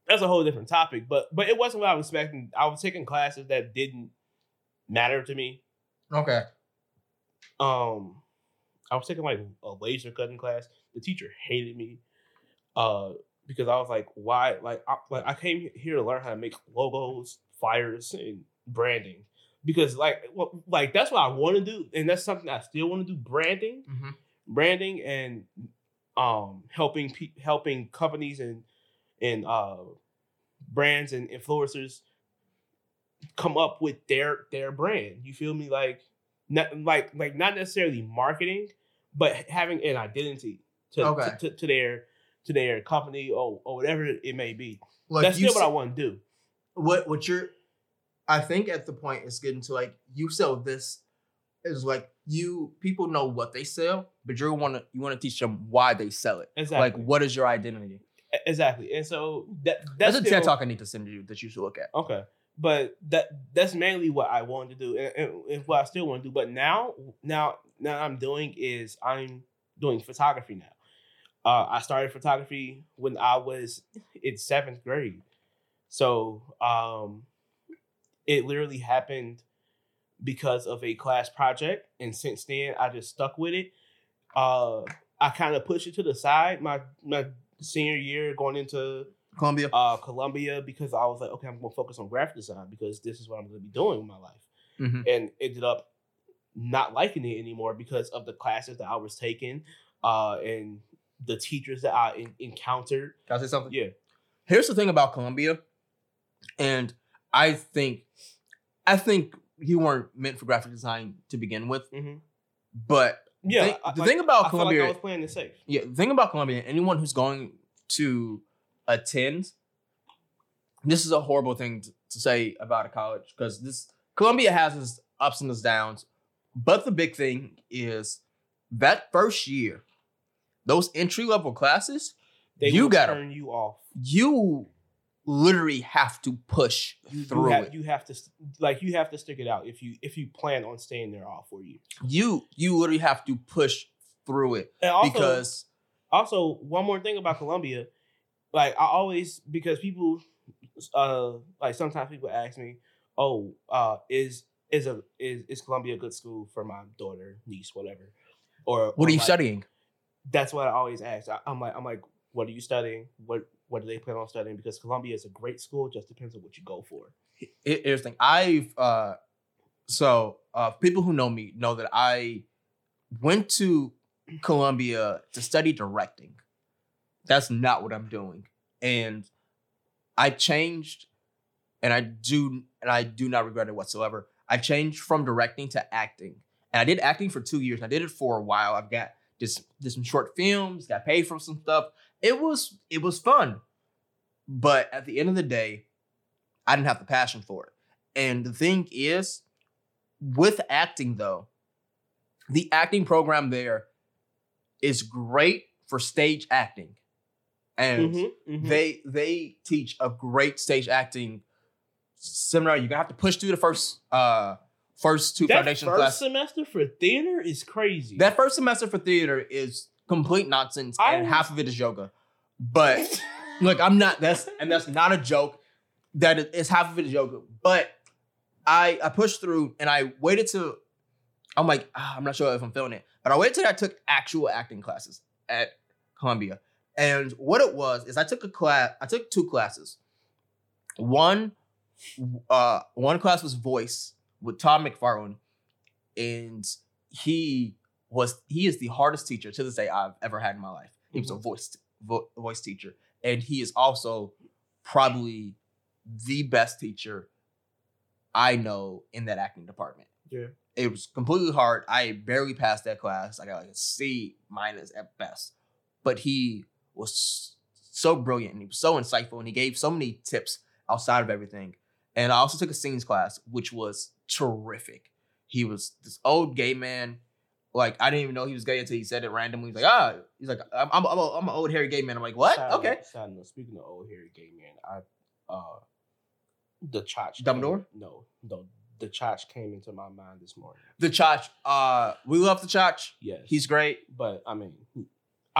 that's a whole different topic, but but it wasn't what I was expecting. I was taking classes that didn't matter to me. okay, Um, I was taking like a laser cutting class. The teacher hated me, uh, because I was like, why? Like, I, like I came here to learn how to make logos, flyers, and branding. Because like, well, like that's what I want to do, and that's something I still want to do. Branding, Mhm. branding, and um, helping pe- helping companies and and uh, brands and influencers come up with their their brand. You feel me? Like not like like not necessarily marketing, but having an identity to Okay. to, to, to their to their company or or whatever it may be. like That's you still what I want to do. what what you're I think at the point it's getting to like you sell this is like you people know what they sell, but you want to you want to teach them why they sell it. Exactly. Like what is your identity? Exactly. And so that That's, that's a still- TED talk I need to send you that you should look at. Okay. But that that's mainly what I wanted to do, and, and, and what I still want to do. But now, now, now I'm doing is I'm doing photography now. Uh, I started photography when I was in seventh grade, so um, it literally happened because of a class project, and since then I just stuck with it. Uh, I kind of pushed it to the side my my senior year, going into Columbia. uh Columbia because I was like, okay, I'm gonna focus on graphic design because this is what I'm gonna be doing with my life. Mhm. And ended up not liking it anymore because of the classes that I was taking, uh, and the teachers that I en- encountered. Can I say something? Yeah, Here's the thing about Columbia, and I think I think you weren't meant for graphic design to begin with, mm-hmm. but yeah. I- the like, thing about I Columbia- like I was playing it safe. Yeah, the thing about Columbia, anyone who's going to attend, this is a horrible thing to, to say about a college because this Columbia has its ups and its downs. But the big thing is that first year, those entry level classes, They You gotta- turn you off. you literally have to push You, you through have, it. you have to like you have to stick it out if you if you plan on staying there all four years. You you literally have to push through it also, because also one more thing about Columbia, like I always because people uh like sometimes people ask me, "Oh, uh is is a is is Columbia a good school for my daughter, niece, whatever?" Or What are you like- studying? That's what I always ask. I, I'm like I'm like, "What are you studying? What what do they plan on studying?" Because Columbia is a great school. Just depends on what you go for. It- Here's. I've uh, so uh, people who know me know that I went to Columbia to study directing. That's not what I'm doing, and I changed, and I do, and I do not regret it whatsoever. I changed from directing to acting, and I did acting for two years. I did it for a while. I've got just did some short films, got paid for some stuff. It was it was fun, but at the end of the day, I didn't have the passion for it. And the thing is, with acting though, the acting program there is great for stage acting. And Mhm, mhm. they they teach a great stage acting seminar. You're gonna have to push through the first uh first two that foundation first classes. semester for theater is crazy. That first semester for theater is complete nonsense, I and half of it is yoga. But look, I'm not. That's and that's not a joke. That is it's half of it is yoga. But I I pushed through, and I waited to. I'm like, ah, I'm not sure if I'm feeling it, but I waited till I took actual acting classes at Columbia. And what it was is I took a class. I took two classes. One, uh, one class was voice with Tom McFarlane, and he was he is the hardest teacher to this day I've ever had in my life. He was a voice vo- voice teacher, and he is also probably the best teacher I know in that acting department. Yeah. It was completely hard. I barely passed that class. I got like a C minus at best. But he was so brilliant and he was so insightful and he gave so many tips outside of everything. And I also took a scenes class, which was terrific. He was this old gay man. Like I didn't even know he was gay until he said it randomly. He's like, ah, he's like, I'm, I'm, I'm, a, I'm an old hairy gay man. I'm like, what? Side okay. note- side note, speaking of old hairy gay man, I uh the Chach. Dumbledore? came- No, no, the Chach came into my mind this morning. The Chach, uh, we love the Chach. Yes, He's great. But I mean,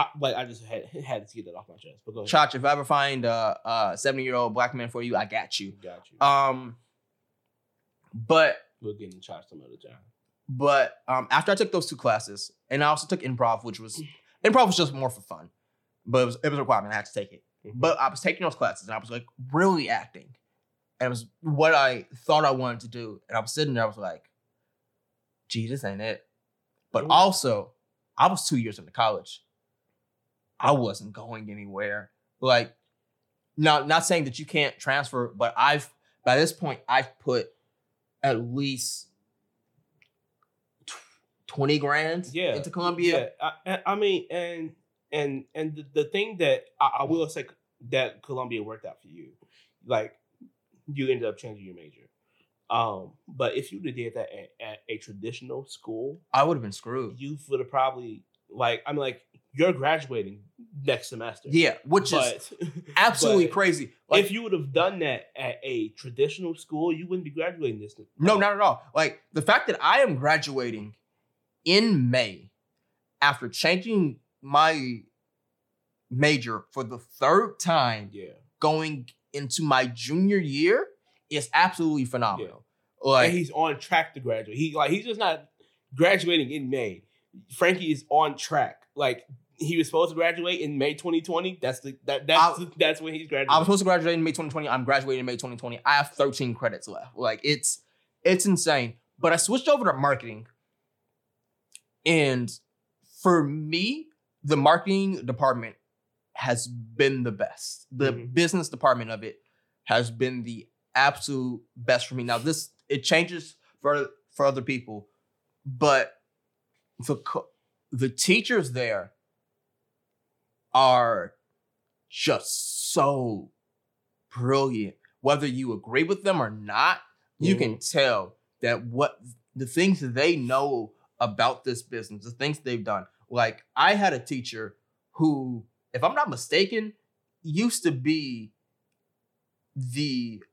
I, like I just had had to get that off my chest. But go ahead. Chach, if I ever find a, 70 year old black man for you, I got you. got you. Um, but we'll get in Chach some other time. but um, after I took those two classes, and I also took improv, which was improv was just more for fun, but it was it was a requirement. I had to take it. Mhm. But I was taking those classes, and I was like really acting, and it was what I thought I wanted to do. And I was sitting there, I was like, "Jesus, ain't it." But also, I was two years into college. I wasn't going anywhere. Like, not not saying that you can't transfer, but I've by this point I've put at least tw- twenty grand Yeah, into Columbia. Yeah, I, I- mean, and and and the, the thing that I, I will say that Columbia worked out for you, like you ended up changing your major. Um, but if you'd did that at, at a traditional school, I would have been screwed. you would have probably like I mean, like you're graduating next semester. Yeah, which is absolutely crazy. Like, if you would have done that at a traditional school, you wouldn't be graduating this. no, not at all. Like the fact that I am graduating in May after changing my major for the third time Yeah, going into my junior year is absolutely phenomenal. Like and he's on track to graduate. He like he's just not graduating in May. Frankie is on track. Like he was supposed to graduate in May 2020. That's the that that's I- that's when he's graduating. I was supposed to graduate in May 2020. I'm graduating in May 2020. I have 13 credits left. Like it's it's insane. But I switched over to marketing. And for me, the marketing department has been the best. The Mhm. business department of it has been the absolute best for me. Now this it changes for for other people, but the co- the teachers there are just so brilliant. Whether you agree with them or not, you can mm-hmm. tell that what the things they know about this business, the things they've done. Like I had a teacher who, if I'm not mistaken, used to be the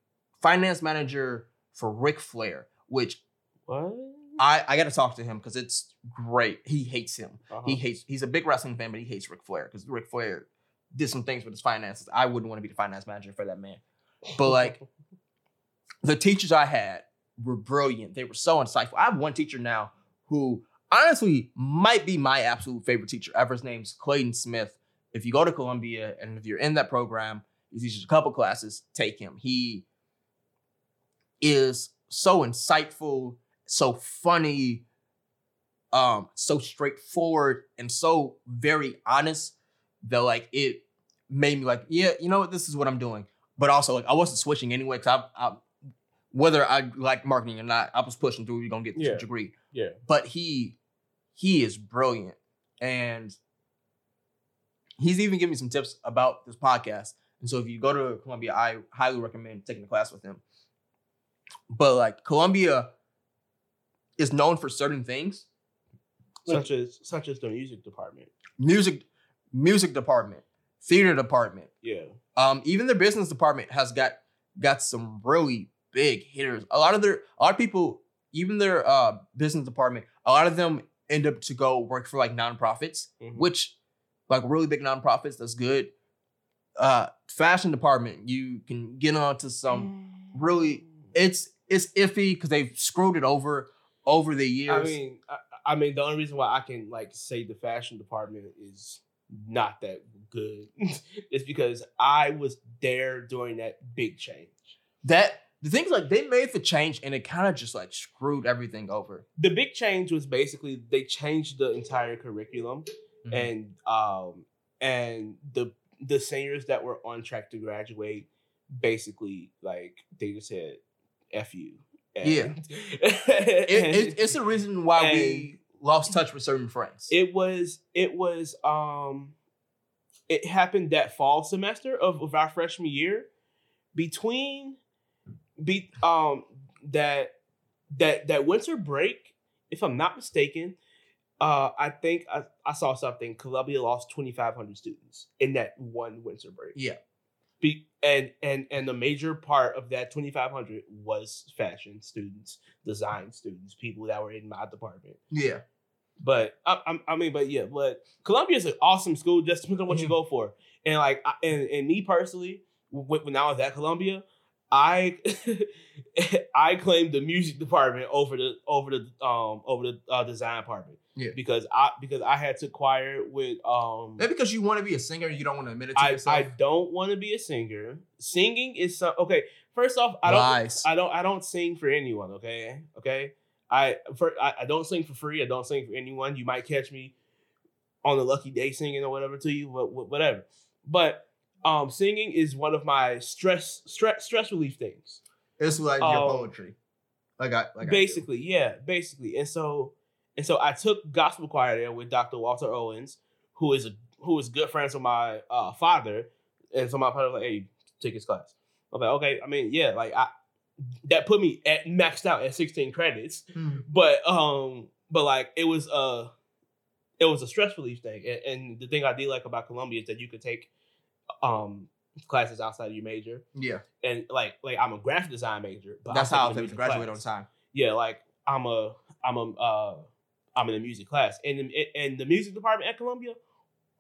finance manager for Ric Flair, which what? I, I got to talk to him because it's great. He hates him. Uh-huh. He hates. He's a big wrestling fan, but he hates Ric Flair because Ric Flair did some things with his finances. I wouldn't want to be the finance manager for that man. But like the teachers I had were brilliant. They were so insightful. I have one teacher now who honestly might be my absolute favorite teacher ever. His name's Clayton Smith. If you go to Columbia and if you're in that program, he teaches a couple classes, take him. He is so insightful, so funny, um, so straightforward, and so very honest that like it made me like, yeah, you know what, this is what I'm doing. But also like I wasn't switching anyway because I, I whether I like marketing or not, I was pushing through. You're gonna get the Yeah. degree. Yeah. But he he is brilliant, and he's even giving me some tips about this podcast. And so if you go to Columbia, I highly recommend taking a class with him. But like Columbia is known for certain things, such as such as the music department. music music department, theater department, Yeah. Um, even their business department has got got some really big hitters. A lot of their a lot of people, even their uh business department, a lot of them end up to go work for like nonprofits, Mhm. which like really big nonprofits, that's good. Uh fashion department, you can get onto some really it's it's iffy because they've screwed it over over the years. I mean, I, I mean, the only reason why I can like say the fashion department is not that good is because I was there during that big change. that the things like they made the change and it kind of just like screwed everything over. The big change was basically they changed the entire curriculum Mm-hmm. and um and the the seniors that were on track to graduate basically like they just said F you. Yeah. And- it, it, it's the reason why we lost touch with certain friends. it was it was um it happened that fall semester of, of our freshman year between be um that that that winter break if i'm not mistaken uh i think i, I saw something columbia lost 2500 students in that one winter break Yeah. Be, and and and the major part of that 2500 was fashion students design students people that were in my department yeah, but I, I, mean, but yeah, but Columbia is an awesome school. Just depends on what you Mhm. go for. And like, I, and and me personally, when, when I was at Columbia, I I claimed the music department over the over the um over the uh, design department. Yeah. Because I because I had to choir with um. maybe because you want to be a singer, you don't want to admit it to I, yourself. I don't want to be a singer. Singing is some okay. First off, I don't Lies. I don't I don't sing for anyone, okay? Okay? I for I, I don't sing for free. I don't sing for anyone. You might catch me on a lucky day singing or whatever to you, but whatever. But um singing is one of my stress stress stress relief things. it's like your um, poetry. Like I like I basically, yeah, basically. And so and so I took gospel choir there with Dr. Walter Owens, who is a who is good friends with my uh father. And so my father was like, hey, take his class. I'm like, okay, I mean, yeah, like I that put me at maxed out at 16 credits. Hmm. But um, but like it was a it was a stress relief thing. And, and the thing I did like about Columbia is that you could take um classes outside of your major. Yeah, And like like I'm a graphic design major, but that's how I was able to graduate on time. yeah, like I'm a I'm a uh I'm in a music class. And the, and the music department at Columbia,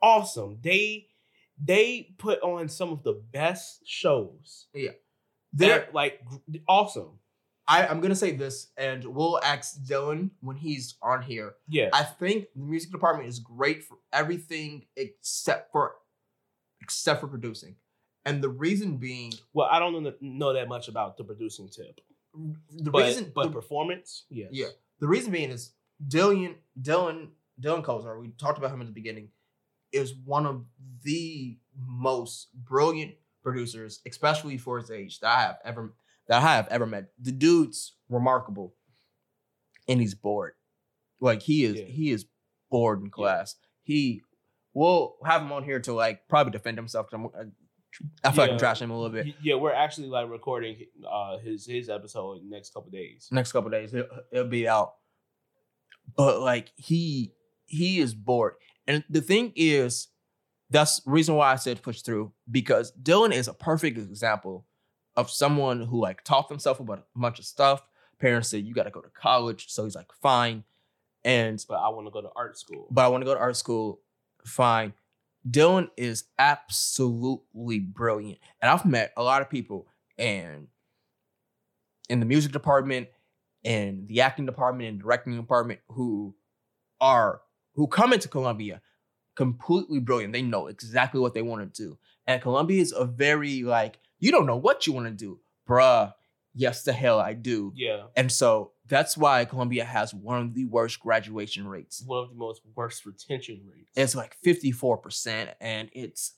awesome. They they put on some of the best shows. Yeah, They're like gr- awesome. I, I'm gonna say this, and we'll ask Dylan when he's on here. Yeah. I think the music department is great for everything except for except for producing, and the reason being well, I don't know, know that much about the producing tip. the But reason but the, performance, yes. yeah the reason being is Dylan Dylan Dylan Kozar. We talked about him at the beginning. Is one of the most brilliant producers, especially for his age, that I have ever that I have ever met. The dude's remarkable, and he's bored. Like he is, Yeah. he is bored in class. He, we'll have him on here to like probably defend himself. I'm, I, I feel like I'm trashing him a little bit. Yeah, we're actually like recording uh his his episode in the next couple days. next couple days it'll, it'll be out but like he he is bored. And the thing is that's the reason why i said push through because dylan is a perfect example of someone who like taught himself about a bunch of stuff. Parents said you got to go to college. So he's like fine. And But I want to go to art school. but i want to go to art school. Fine. Dylan is absolutely brilliant. And I've met a lot of people and in the music department and the acting department and directing department who are who come into Columbia completely brilliant. They know exactly what they want to do. And Columbia is a very like, you don't know what you want to do. Bruh, yes the hell I do. Yeah. And so that's why Columbia has one of the worst graduation rates. One of the most worst retention rates. It's like 54%, and it's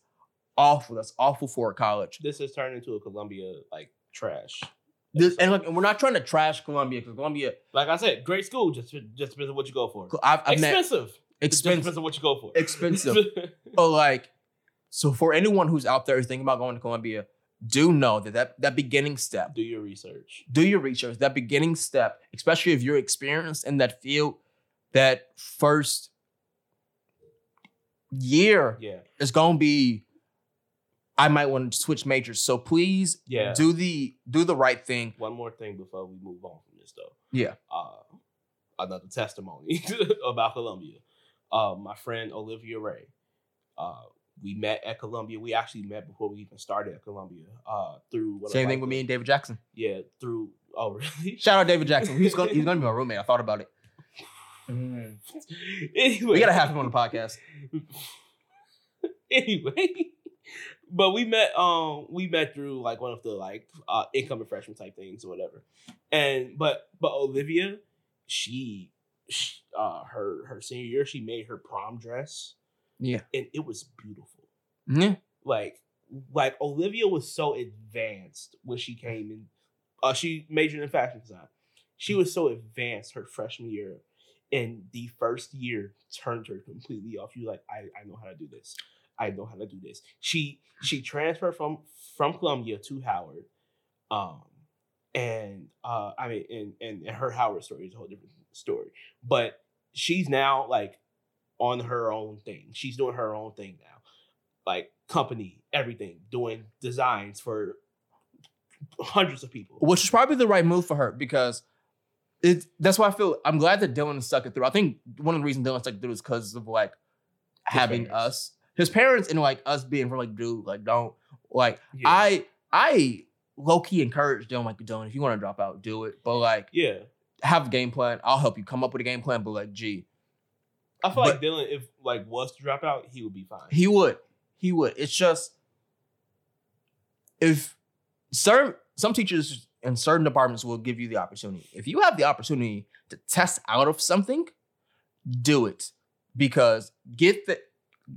awful. That's awful for a college. this has turned into a Columbia like trash. This, and look, and we're not trying to trash Columbia because Columbia, Like I said, great school. Just just depends on what you go for. I've, I've met expensive. It just expensive, depends on what you go for. expensive. but like, so for anyone who's out there thinking about going to Columbia, do know that that, that beginning step, Do your research. do your research. That beginning step, especially if you're experienced in that field, that first year Yeah. is going to be. I might want to switch majors, so please Yeah. do the do the right thing. One more thing before we move on from this, though. Yeah. Uh, another testimony about Columbia. Uh, my friend Olivia Ray. Uh, we met at Columbia. We actually met before we even started at Columbia. Uh, through Same thing with me and David Jackson. Yeah, through. Oh, really? Shout out David Jackson. He's going he's going to be my roommate. I thought about it. anyway, We gotta have him on the podcast. anyway, but we met um we met through like one of the like uh incoming freshman type things or whatever. And but but Olivia, she, she uh her her senior year she made her prom dress Yeah. and it was beautiful. Yeah. Like like Olivia was so advanced when she came in. Uh, she majored in fashion design. She was so advanced her freshman year, and the first year turned her completely off. You like, I, I know how to do this. I know how to do this. She she transferred from from Columbia to Howard, um, and uh, I mean, and, and and her Howard story is a whole different story. But she's now like on her own thing. She's doing her own thing now, like company, everything, doing designs for hundreds of people. Which is probably the right move for her because it that's why I feel I'm glad that Dylan stuck it through. I think one of the reasons Dylan stuck it through is because of like having us. His parents and like us being from like, dude, like don't like Yeah. I I low key encourage Dylan like Dylan, if you want to drop out, do it. But like yeah. have a game plan. I'll help you come up with a game plan. But like, gee, I feel like Dylan, if like was to drop out, he would be fine. He would. He would. It's just if certain some teachers in certain departments will give you the opportunity. If you have the opportunity to test out of something, do it because get the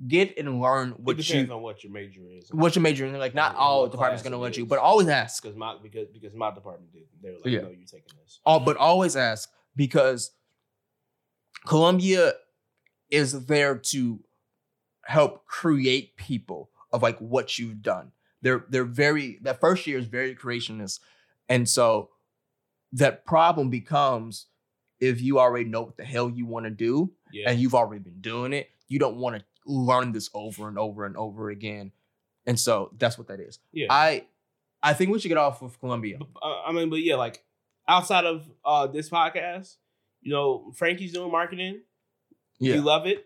get and learn it what depends you on what your major is. what you're majoring in. Like not all departments gonna let you, but always ask. because my because because my department did. They were like, Yeah. no, you're taking this. Oh, but always ask because Columbia is there to help create people of like what you've done. They're they're very that first year is very creationist. And so that problem becomes if you already know what the hell you want to do Yeah. and you've already been doing it, you don't want to learn this over and over and over again. And so that's what that is. yeah. I I think we should get off with Columbia. Uh, I mean, but yeah, like outside of uh this podcast, you know, Frankie's doing marketing. Yeah. You love it.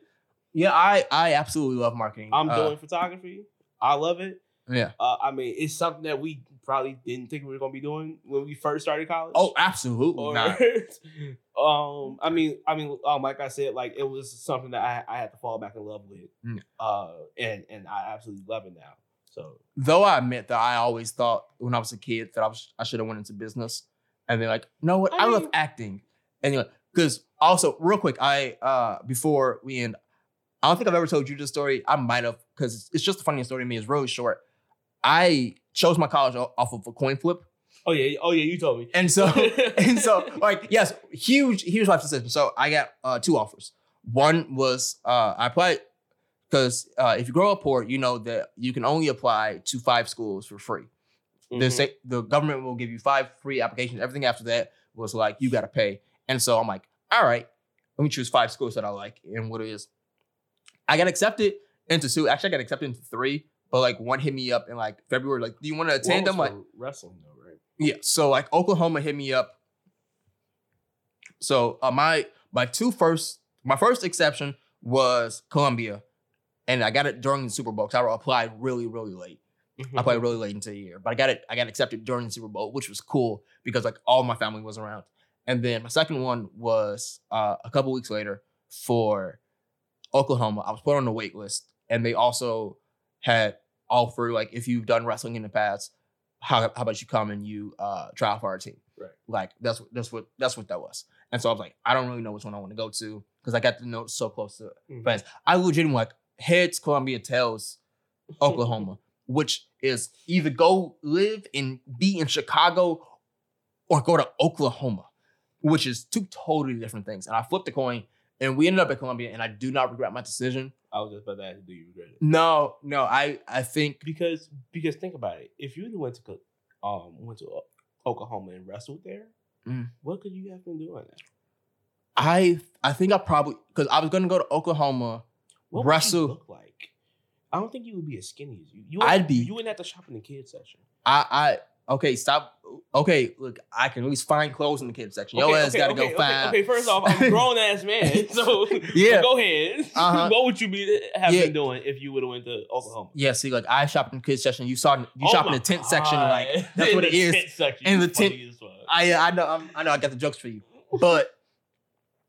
Yeah, I I absolutely love marketing. I'm Uh, doing photography. I love it. Yeah. Uh, I mean, it's something that we probably didn't think we were gonna be doing when we first started college. Oh, absolutely or not. um, I mean, I mean, um, like I said, like it was something that I, I had to fall back in love with. Mm. Uh, and and I absolutely love it now. So Though I admit that I always thought when I was a kid that I was I should have went into business, and then like, no, what? I I, love acting. Anyway, because also real quick, I uh before we end, I don't think I've ever told you this story. I might have because it's just the funniest story to me. It's really short. I chose my college off of a coin flip, oh yeah, oh yeah, you told me. and so and so like yes, huge huge life decision. So I got uh, two offers. One was uh, I applied because uh, if you grow up poor, you know that you can only apply to five schools for free. The Mhm. sa- the government will give you five free applications. Everything after that was like you got to pay. And so I'm like, all right, let me choose five schools that I like and what it is. I got accepted into two. Actually, I got accepted into three, but like one hit me up in like February. Like, do you want to attend? I'm like, wrestling though? Yeah. So like Oklahoma hit me up. So uh, my my two first my first exception was Columbia, and I got it during the Super Bowl. Cause I applied really, really late. Mm-hmm. I applied really late into the year, but I got it. I got accepted during the Super Bowl, which was cool because like all my family was around. And then my second one was uh, a couple weeks later for Oklahoma. I was put on the wait list, and they also had offered like if you've done wrestling in the past, how, how about you come and you uh, try out for our team? Right. Like that's what that's what that's what that was. And so I was like, I don't really know which one I want to go to because I got to know so close to Mhm. fans. I legitimately like heads Columbia, tails Oklahoma, which is either go live and be in Chicago or go to Oklahoma, which is two totally different things. And I flipped the coin and we ended up at Columbia, and I do not regret my decision. I was just about to ask, do you regret it? No, no, I I think Because because think about it. If you went to um went to Oklahoma and wrestled there, Mm. what could you have been doing? There? I I think I probably because I was gonna go to Oklahoma. What would Wrestle- you look like? I don't think you would be as skinny as you. you I'd be- You wouldn't have to shop in the kids section. I I okay stop. Okay, look, I can at least find clothes in the kids section. Your ass gotta okay, go find. Okay, first off, I'm a grown ass man, so Yeah. go ahead. Uh-huh. what would you be have Yeah. been doing if you would have went to Oklahoma? Yeah, see, like I shopped in the kids section. You saw you Oh shop in the tent section. Like that's In what it the is. tent section, In the tent-. I I know I'm, I know I got the jokes for you, but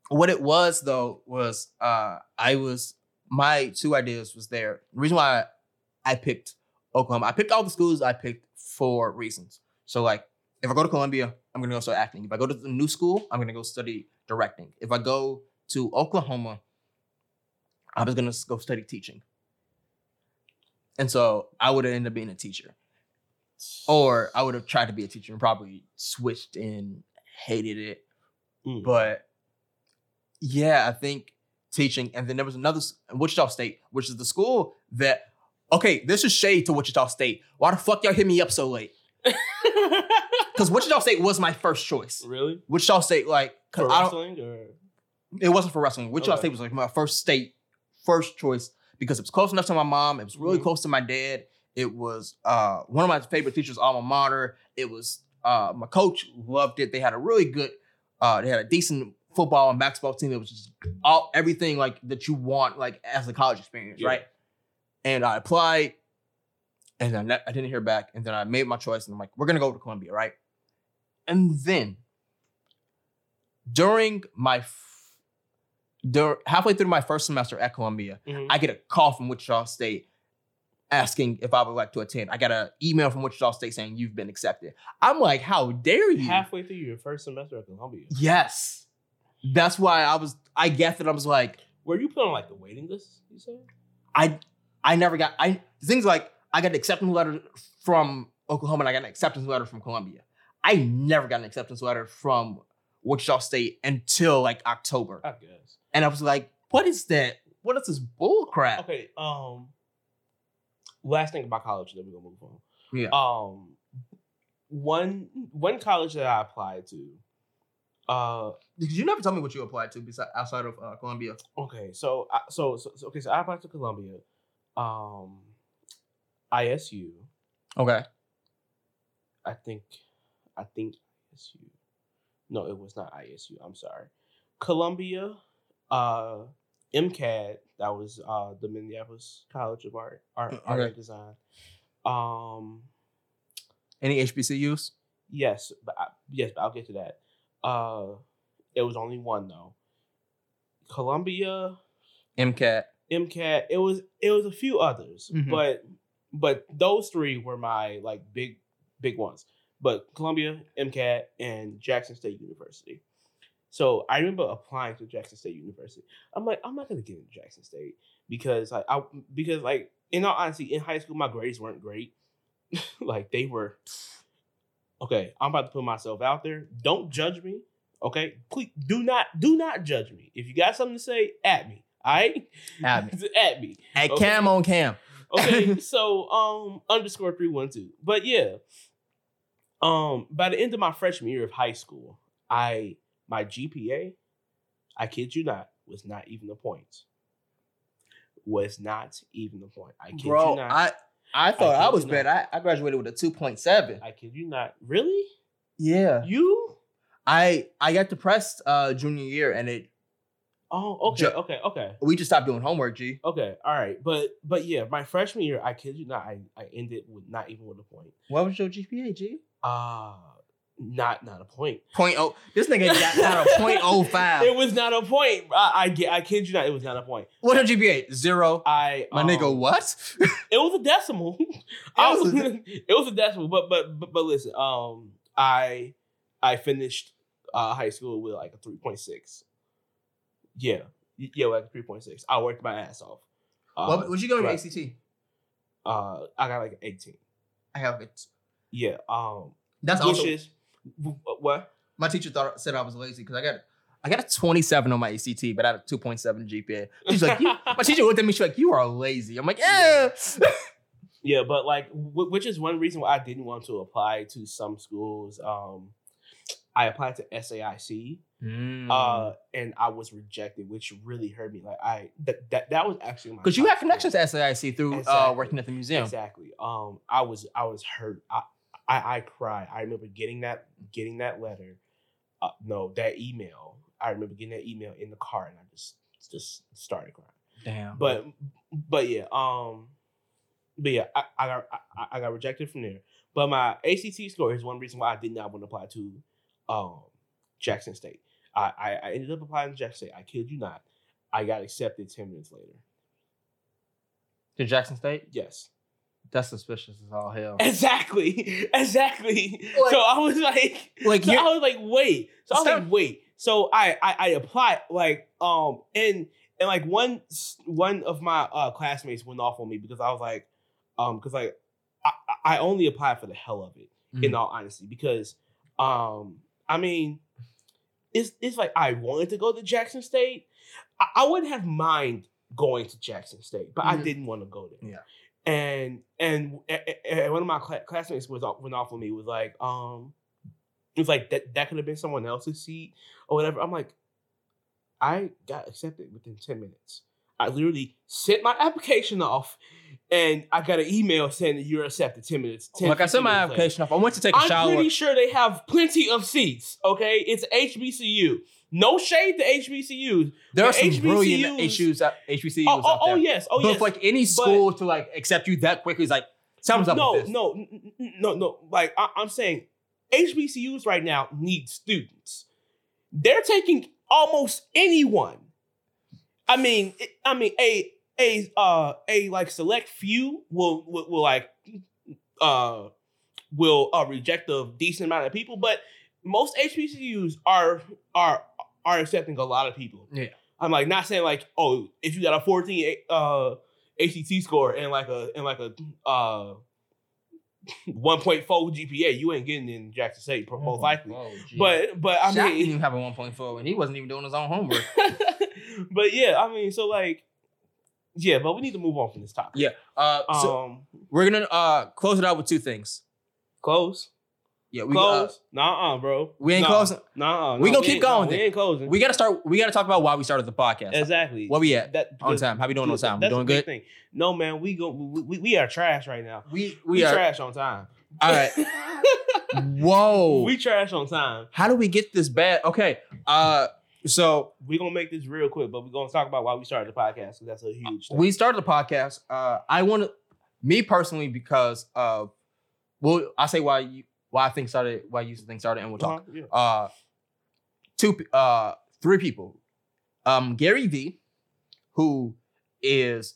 what it was though was uh I was my two ideas was there. The reason why I picked Oklahoma, I picked all the schools I picked for reasons. So like if I go to Columbia, I'm gonna go start acting. If I go to the new school, I'm gonna go study directing. If I go to Oklahoma, I was gonna go study teaching. And so I would have ended up being a teacher. Or I would have tried to be a teacher and probably switched and hated it. Mm. But yeah, I think teaching. And then there was another Wichita State, which is the school that okay, this is shade to Wichita State. Why the fuck y'all hit me up so late? Because Wichita State was my first choice. really? Wichita State, like, 'cause For I don't, or it wasn't for wrestling. Wichita Okay. State was like my first state, first choice because it was close enough to my mom. It was really Mhm. close to my dad. It was uh, one of my favorite teachers, alma mater. It was uh, my coach loved it. They had a really good, uh, they had a decent football and basketball team. It was just all everything like that you want like as a college experience, Yeah. right? And I applied, and I, ne- I didn't hear back. And then I made my choice, and I'm like, we're gonna go to Columbia, right? And then during my f- dur- halfway through my first semester at Columbia, Mhm. I get a call from Wichita State asking if I would like to attend. I got an email from Wichita State saying you've been accepted. I'm like, how dare you? halfway through your first semester at Columbia, yes. That's why I was. I guess that I was like, were you put on like the waiting list? You said. I, I never got. I things like I got an acceptance letter from Oklahoma and I got an acceptance letter from Columbia. I never got an acceptance letter from Wichita State until like October, I guess. and I was like, what is that? What is this bull crap? Okay. Um. Last thing about college, then we're gonna move on. Yeah. Um. One one college that I applied to. Uh. Because you never told me what you applied to besides outside of uh, Columbia. Okay. So I so, so so okay. So I applied to Columbia. Um. ISU. Okay. I think. I think ISU. No, it was not ISU. I'm sorry. Columbia. Uh. MCAD. That was uh the Minneapolis College of Art, Art, Uh, Art and Design. Um. Any HBCUs? Yes, but I, yes, but I'll get to that. Uh, it was only one though. Columbia, MCAD. MCAD. It was it was a few others, Mhm. but but those three were my like big big ones. But Columbia, MCAD, and Jackson State University. So I remember applying to Jackson State University. I'm like, I'm not gonna get into Jackson State because like I because like in all honesty, in high school my grades weren't great. like they were. Okay, I'm about to put myself out there. Don't judge me. Okay, please do not do not judge me. If you got something to say, at me. At me. at me. At Okay. Cam on Cam. Okay, so um underscore three one two. But yeah, um by the end of my freshman year of high school, I my GPA, I kid you not, was not even the point. Was not even the point. I kid Bro, you not. I I thought kid I, was bad. I, I graduated with a 2.7. I kid you not. Really? Yeah. You? I I got depressed uh junior year and it Oh, okay, Ju- okay, okay, We just stopped doing homework, G. okay. All right, but but yeah, my freshman year, I kid you not, I, I ended with not even with a point. What was your GPA, G? Uh not not a point. Point oh. This nigga got got a point oh five. It was not a point. I, I get. I kid you not. It was not a point. What's your GPA? Zero. I My um, nigga, what? It was a decimal. I was was, a it was a decimal, but but but, but listen, um, I I finished uh, high school with like a three point six. Yeah, yeah, like three point six. I worked my ass off. Uh, what would you go to right. ACT? Uh, I got like eighteen. I have it. Yeah. Um, That's which also is what? my teacher thought said I was lazy because I got I got a 27 on my ACT, but I had a 2.7 GPA. She's like, you, my teacher looked at me, she's like, you are lazy. I'm like, yeah. Yeah, but like, wh- which is one reason why I didn't want to apply to some schools. Um, I applied to SAIC. Mm. uh, and I was rejected, which really hurt me. Like I that that, that was actually my Because you had connections to SAIC through uh, working at the museum. Exactly. Um, I was I was hurt. I I, I cried. I remember getting that getting that letter. Uh, no, that email. I remember getting that email in the car, and I just just started crying. Damn. But but yeah, um, but yeah, I, I got I, I got rejected from there. But my ACT score is one reason why I did not want to apply to um Jackson State. I, I, I ended up applying to Jackson State. I kid you not. I got accepted ten minutes later. to Jackson State? Yes. That's suspicious as all hell. Exactly. Exactly. Like- so I was like, Like, so I was like, wait. So I was like, wait. So I, I I applied like um and and like one one of my uh classmates went off on me because I was like um because like I, I only applied for the hell of it in Mhm. all honesty because um I mean it's it's like I wanted to go to Jackson State I, I wouldn't have mind going to Jackson State but I Mhm. didn't want to go there Yeah. and and, and one of my classmates was off- went off on me was like um it was like that that could have been someone else's seat or whatever I'm like I got accepted within 10 minutes I literally sent my application off and I got an email saying that you're accepted 10 minutes 10, like I sent my later. application off. I went to take a I'm shower. I'm pretty sure they have plenty of seats. Okay, it's HBCU. No shade to HBCUs. there are but some brilliant issues at HBCUs oh, oh, oh, there. oh yes, oh but yes. if like any school to like accept you that quickly is like something's up no, with this. no, n- n- no, no. Like I, I'm saying, HBCUs right now need students. They're taking almost anyone. I mean, it- I mean, a a uh a like select few will will, will like uh will uh reject a decent amount of people, but most HBCUs are are are accepting a lot of people. Yeah. I'm like not saying like oh if you got a 14 uh ACT score and like a and like a uh 1.4 GPA, you ain't getting in Jackson State most likely. Oh. But but I didn't mean, even have a 1.4 and he wasn't even doing his own homework. but yeah, I mean, so like, yeah, but we need to move on from this topic. Yeah. Uh, so Um, we're gonna uh close it out with two things. close, Yeah, we uh, close. nah, uh, bro. we ain't Nah, closing. Nah, We gonna keep ain't- nah, going We ain't closing. We gotta start. We gotta talk about why we started the podcast. exactly. Where we at? That On time. How we doing on time? We doing good? Thing. No, man, we go. We, we, we are trash right now. We We, we are. trash on time. All right. Whoa. we trash on time. How do we get this bad? Okay. Uh. So we're gonna make this real quick, but we're gonna talk about why we started the podcast because that's a huge thing. we started the podcast. Uh. I want to, me personally, because of, well, I say why you why I think started why you think started, and we'll talk. Uh-huh, yeah. uh two uh three people um gary vee who is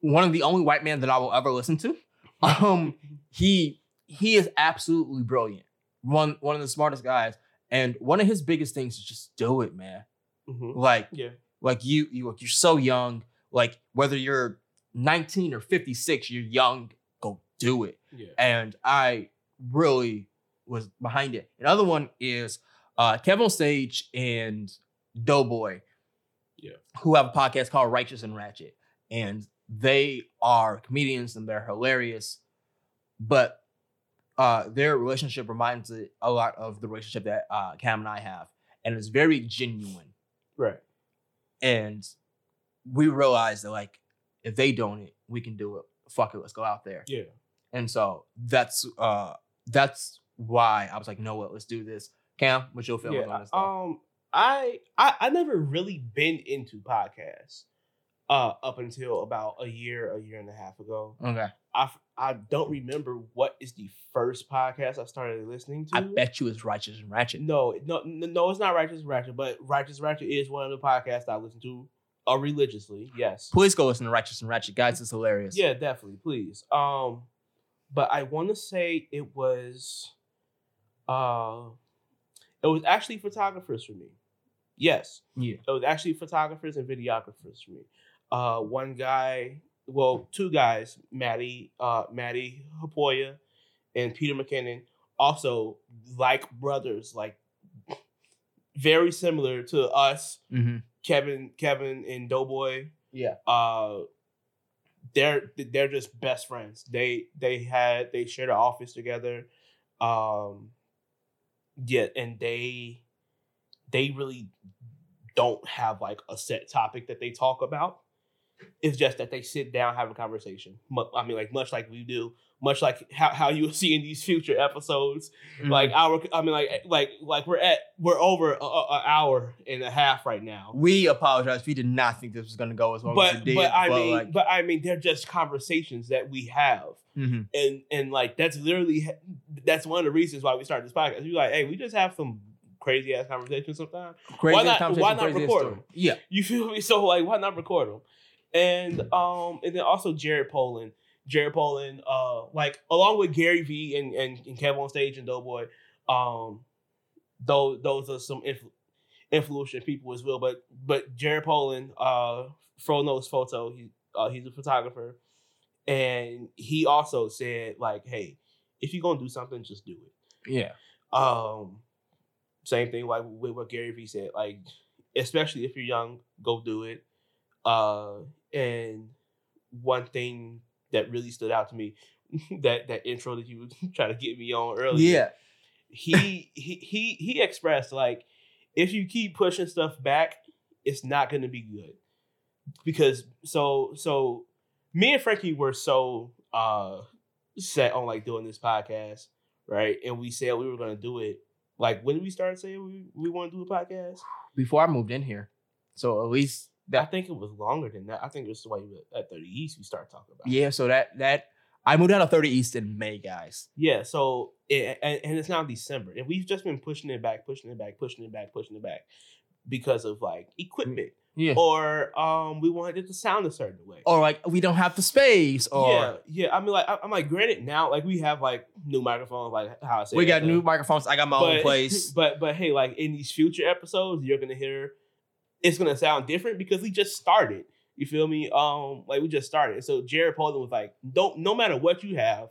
one of the only white men that i will ever listen to um he he is absolutely brilliant one one of the smartest guys and one of his biggest things is just do it man Mhm. like Yeah. like you you look you're so young like whether you're 19 or 56 you're young go do it Yeah. and I really was behind it. Another one is uh, Kevin on Stage and Doughboy, Yeah. who have a podcast called Righteous and Ratchet, and they are comedians and they're hilarious, but uh, their relationship reminds it a lot of the relationship that uh, Cam and I have, and it's very genuine. Right. And we realized that like if they don't it, we can do it. Fuck it, let's go out there. Yeah. And so that's uh that's why I was like, you know what, let's do this. Cam, what's your feelings Yeah. on this? Stuff? Um. I I I never really been into podcasts uh up until about a year, a year and a half ago. Okay. I I don't remember what is the first podcast I started listening to. I bet you it's Righteous and Ratchet. No, no, no, it's not Righteous and Ratchet, but Righteous and Ratchet is one of the podcasts I listen to uh, religiously. Yes. Please go listen to Righteous and Ratchet, guys. It's hilarious. Yeah, definitely, please. Um, but I want to say it was, uh, it was actually photographers for me. Yes, Yeah. it was actually photographers and videographers for me. Uh, one guy, well, two guys, Matti, uh, Matti Haapoja and Peter McKinnon, also like brothers, like very similar to us, Mm-hmm. Kevin, Kevin and Doughboy Yeah. uh they're they're just best friends they they had they shared an office together um yeah and they they really don't have like a set topic that they talk about it's just that they sit down have a conversation i mean like much like we do much like how, how you'll see in these future episodes Mm-hmm. like our i mean like like like we're at we're over a, a, a hour and a half right now we apologize. We did not think this was gonna go as well as but it did. but I mean, like, but I mean, they're just conversations that we have, mhm. and and like that's literally that's one of the reasons why we started this podcast. We're like, hey, we just have some crazy ass conversations sometimes. Crazy not- why not record them? Yeah. You feel me? So like, why not record them? And um, and then also Jared Polin, Jared Polin, uh, like along with Gary Vee and and, and Kev on stage and Doughboy, um, those those are some influ- influential people as well. But but Jared Polin, uh, Fro knows photo. He uh, he's a photographer, and he also said like, hey, if you're gonna do something, just do it. Yeah. Um, same thing like with what Gary Vee said. Like, especially if you're young, go do it. Uh, and one thing that really stood out to me, that that intro that you were trying to get me on earlier. Yeah. He he he he expressed like, if you keep pushing stuff back, it's not gonna be good. Because so so, me and Frankie were so uh set on like doing this podcast, right? And we said we were gonna do it. Like when did we start saying we, we want to do a podcast? Before I moved in here, so at least I think it was longer than that. I think it was like at 30 East we started talking about. Yeah. So that that I moved out of 30 East in May, guys. Yeah, so it, and, and it's now December, and we've just been pushing it back, pushing it back, pushing it back, pushing it back, because of like equipment, Yeah. or um, we wanted it to sound a certain way. Or like we don't have the space, or yeah, yeah. I mean, like I, I'm like, granted, now like we have like new microphones, like how I said, we got uh, new microphones. I got my own place. But but hey, like in these future episodes, you're gonna hear it's gonna sound different because we just started. You feel me? Um, like we just started. So Jared Polin was like, don't no matter what you have,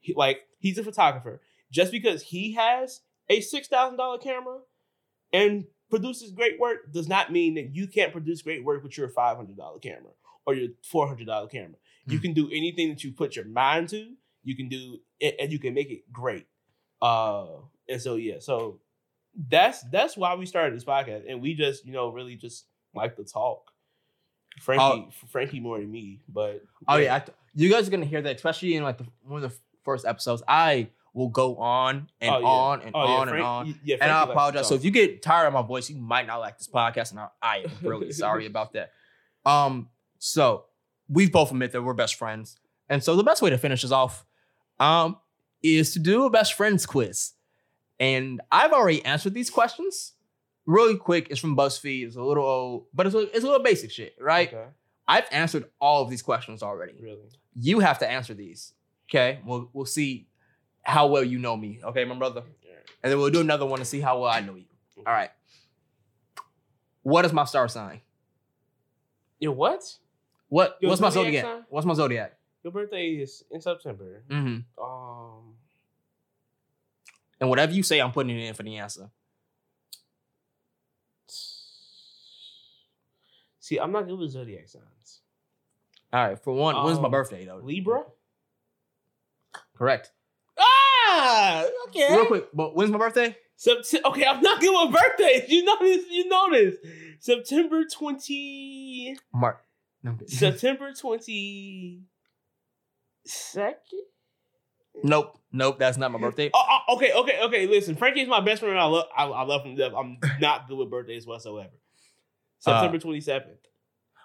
he, like he's a photographer. Just because he has a six thousand dollar camera and produces great work does not mean that you can't produce great work with your five hundred dollar camera or your four hundred dollar camera. You Hmm. can do anything that you put your mind to. You can do and and you can make it great. Uh, and so yeah, so that's that's why we started this podcast, and we just you know really just like to talk. Frankie, Frankie more than me, but Oh yeah, I th- you guys are gonna hear that, especially in like the, one of the first episodes. I will go on and Oh, yeah. on and Oh, yeah, on and on. yeah, and I apologize. So if you get tired of my voice, you might not like this podcast, and I, I am really sorry about that. Um, so we've both admit that we're best friends, and so the best way to finish this off, um, is to do a best friends quiz. And I've already answered these questions. Really quick, it's from BuzzFeed. It's a little old, but it's a, it's a little basic shit, right? Okay, I've answered all of these questions already. really. You have to answer these. Okay, we'll we'll see how well you know me. Okay, my brother, Yeah. and then we'll do another one to see how well I know you. All right. What is my star sign? Your what? What Your what's my zodiac zodiac? sign? What's my zodiac? Your birthday is in September. Mm-hmm. Um, And whatever you say, I'm putting it in for the answer. see, I'm not good with zodiac signs. All right. For one, when's my Um, birthday though? Libra. Correct. Ah, okay. Real quick, but when's my birthday? Sept- okay, I'm not good with birthdays. You know this. You know this. September twenty. Mark. No, September twenty second. Nope, nope, that's not my birthday. Oh, oh, okay, okay, okay. Listen, Frankie's my best friend. I love, I, I love him. I'm not good with birthdays whatsoever. September twenty seventh.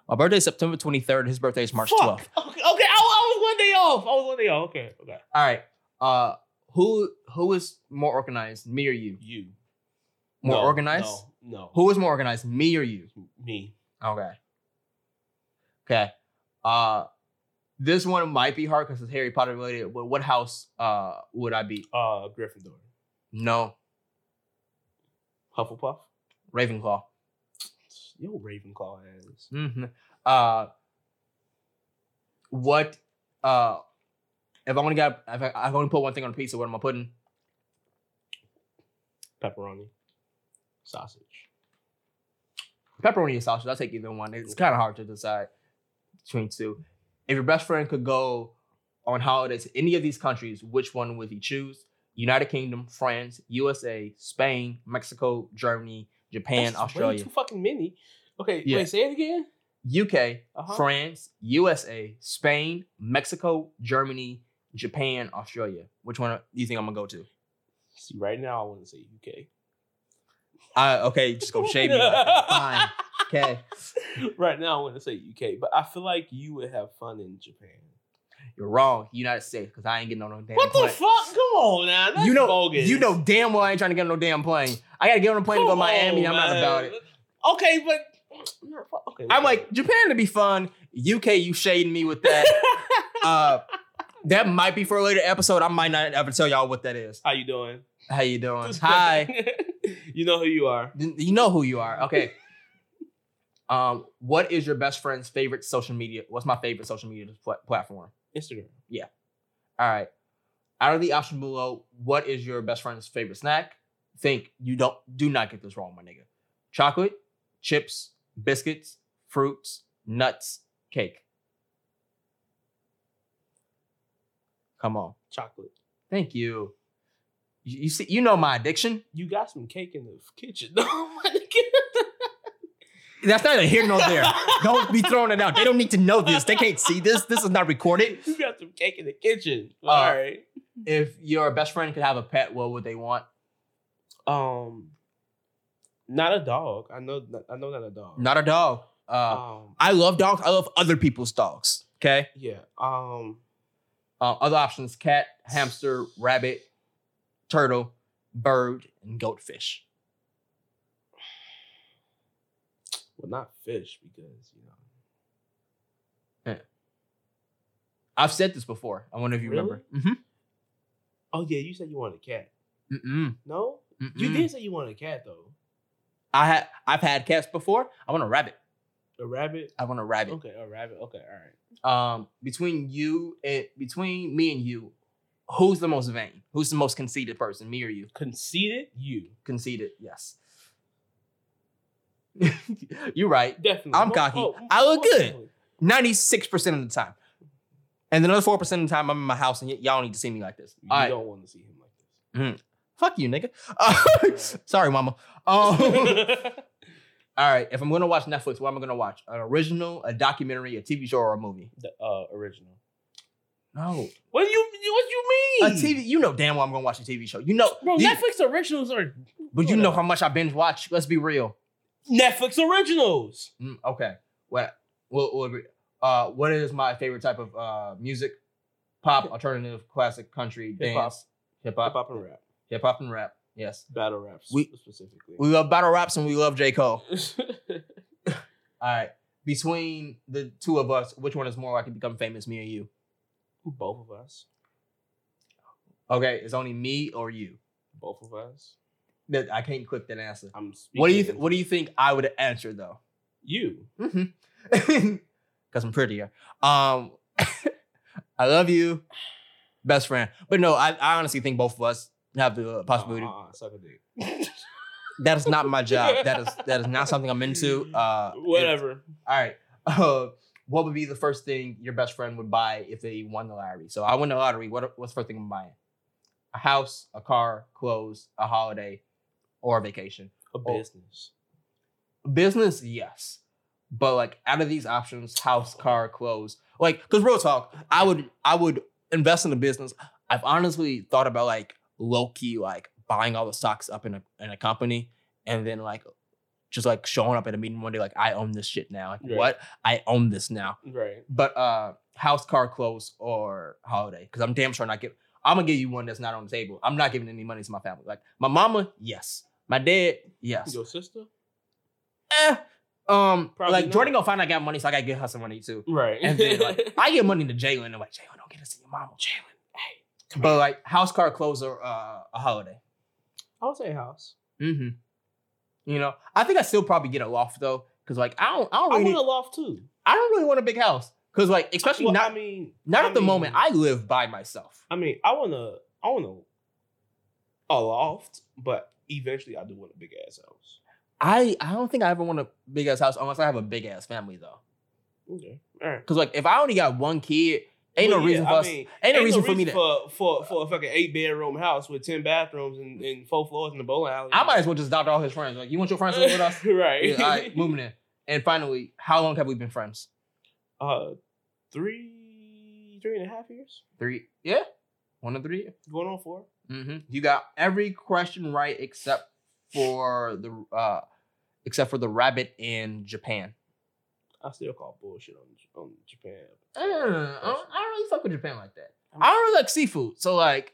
My birthday is September 23rd. His birthday is March 12th. Okay, okay. I, I was one day off. I was one day off. Okay, okay. All right. Uh, who who is more organized, me or you? You More No, organized? No, no. Who is more organized, me or you? Me. Okay. Okay. Uh, this one might be hard because it's Harry Potter related. But what house uh would I be? Uh, Gryffindor. No, Hufflepuff. Ravenclaw. Yo, Ravenclaw ass. hmm Uh, what? Uh, if I to get, if I, going to put one thing on a pizza, what am I putting? Pepperoni. Sausage. Pepperoni and sausage. I'll take either one. It's kind of hard to decide between two. If your best friend could go on holidays to any of these countries, which one would he choose? United Kingdom, France, USA, Spain, Mexico, Germany, Japan, That's Australia, too fucking many. Okay, Yeah. wait, say it again. UK, Uh-huh. France, USA, Spain, Mexico, Germany, Japan, Australia. Which one do you think I'm gonna go to? See, right now I want to say UK. Uh, okay, just go shade me. Fine. Okay, right now I want to say UK, but I feel like you would have fun in Japan. you're wrong. United States, because I ain't getting on no damn What the plane. fuck? Come on now. That's you know, bogus. you know damn well I ain't trying to get on no damn plane. I gotta get on a plane to go to Miami. on, I'm not about it. Okay, but okay. I'm like Japan to be fun. UK, you shading me with that. uh, that might be for a later episode. I might not ever tell y'all what that is. how you doing? How you doing? Hi. you know who you are. You know who you are. Okay. Um, what is your best friend's favorite social media? What's my favorite social media pla- platform? Instagram. Yeah. All right. Out of the option below, what is your best friend's favorite snack? Think you don't do not get this wrong, my nigga. Chocolate, chips, biscuits, fruits, nuts, cake. Come on. Chocolate. Thank you. You, you see, you know my addiction. You got some cake in the kitchen. Nigga. That's neither here nor there. don't be throwing it out. They don't need to know this. They can't see this. This is not recorded. You got some cake in the kitchen. Uh, All right. If your best friend could have a pet, what would they want? Um, not a dog. I know. I know not a dog. Not a dog. Uh, Um. I love dogs. I love other people's dogs. Okay. Yeah. Um. Uh, other options: cat, hamster, rabbit, turtle, bird, and goldfish. Well, not fish because you know. I've said this before. I wonder if you Really? remember. Mm-hmm. Oh yeah, you said you wanted a cat. Mm-mm. No, you Mm-mm. did say you wanted a cat though. I had. I've had cats before. I want a rabbit. A rabbit. I want a rabbit. Okay, a rabbit. Okay, all right. Um, between you and between me and you, who's the most vain? Who's the most conceited person? Me or you? Conceited, you Conceited. Yes. You're right. definitely. I'm cocky. oh, I look good. Ninety-six percent of the time, and another four percent of the time I'm in my house, and y- y'all need to see me like this. You All right. don't want to see him like this. Mm. Fuck you, nigga. Uh, sorry, mama. Um, all right. If I'm gonna watch Netflix, what am I gonna watch? An original, a documentary, a TV show, or a movie? the uh, original. No. What do you What do you mean? A? TV. You know damn well I'm gonna watch a TV show. You know, Bro, you- Netflix originals are but you know how much I binge watch. Let's be real. Netflix originals. Mm, okay. What? We'll, we'll agree. Uh, what is my favorite type of uh music? Pop, alternative, classic, country, Hip-hop. dance, hip Hip hop, hop and rap, hip hop, and rap. Yes. battle raps We- specifically. We love battle raps and we love J Cole. All right. Between the two of us, which one is more likely to become famous, me or you? Both of us. Okay, it's only me or you. Both of us. That I can't click that answer. I'm. What do you th- What do you think I would answer though? You. Mm-hmm. Because I'm prettier. Um, I love you, best friend. But no, I, I honestly think both of us have the possibility. Uh, uh, suck a dick. That is not my job. That is that is not something I'm into. Uh, it- Whatever. all right. Uh, what would be the first thing your best friend would buy if they won the lottery? So I win the lottery. What what's the first thing I'm buying? A house, a car, clothes, a holiday, or a vacation. A business. Business, yes. But like out of these options, house, car, clothes, like because real talk, I would I would invest in a business. I've honestly thought about like low key like buying all the stocks up in a in a company and then like just like showing up at a meeting one day like I own this shit now. Like Right. what? I own this now. Right. But uh house, car, clothes, or holiday. Because I'm damn sure not give I'm gonna give you one that's not on the table. I'm not giving any money to my family. Like my mama, yes. My dad, yes. Your sister? Eh. Um, Probably like not. Jordan gonna find I got money, so I gotta give her some money too. Right. And then like I give money to Jalen, and like Jalen, don't get to see your mama. Jalen, hey, come But here. like house, car, clothes, or uh, a holiday. I would say house. Mm-hmm. You know, I think I still probably get a loft though, because like I don't, I don't I really, want a loft too. I don't really want a big house, because like especially Well, not I mean, not I at the moment. I live by myself. I mean, I want to, I want to, a loft, but eventually I do want a big ass house. I I don't think I ever want a big ass house unless I have a big ass family though. Okay, all right. Because like if I only got one kid, ain't Well, no reason for I us. mean, ain't no reason for me to. for for for a fucking eight bedroom house with ten bathrooms and, and four floors in the bowling alley. I might as well just adopt all his friends. Like, you want your friends to live with us? right. Yeah, all right, moving in. And finally, how long have we been friends? Uh, three, three and a half years, Three. Yeah, one to three. going on four. Mm-hmm. You got every question right except for the uh, except for the rabbit in Japan. I still call bullshit on on Japan. Uh, I, don't, I don't really fuck with Japan like that. I don't really like seafood, so like,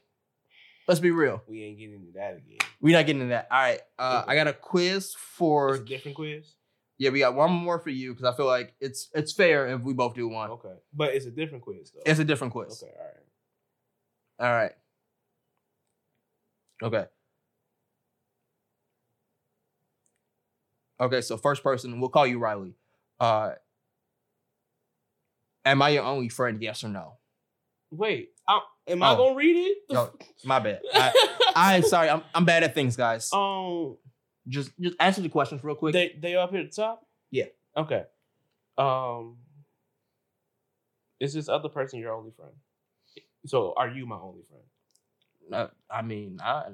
let's be real. We ain't getting into that again. We're not getting into that. All right, uh, I got a quiz for It's a different quiz. yeah. We got one more for you because I feel like it's it's fair if we both do one. Okay, but it's a different quiz though. It's a different quiz. okay. All right. All right. Okay. Okay, so first person, we'll call you Riley. Uh Am I your only friend? Yes or no? Wait, I, am I Oh. gonna read it? No, My bad. I, I sorry, I'm I'm bad at things, guys. um, Just just answer the questions real quick. they they up here at the top. Yeah. Okay. Um, is this other person your only friend? So are you my only friend? Uh, I mean, I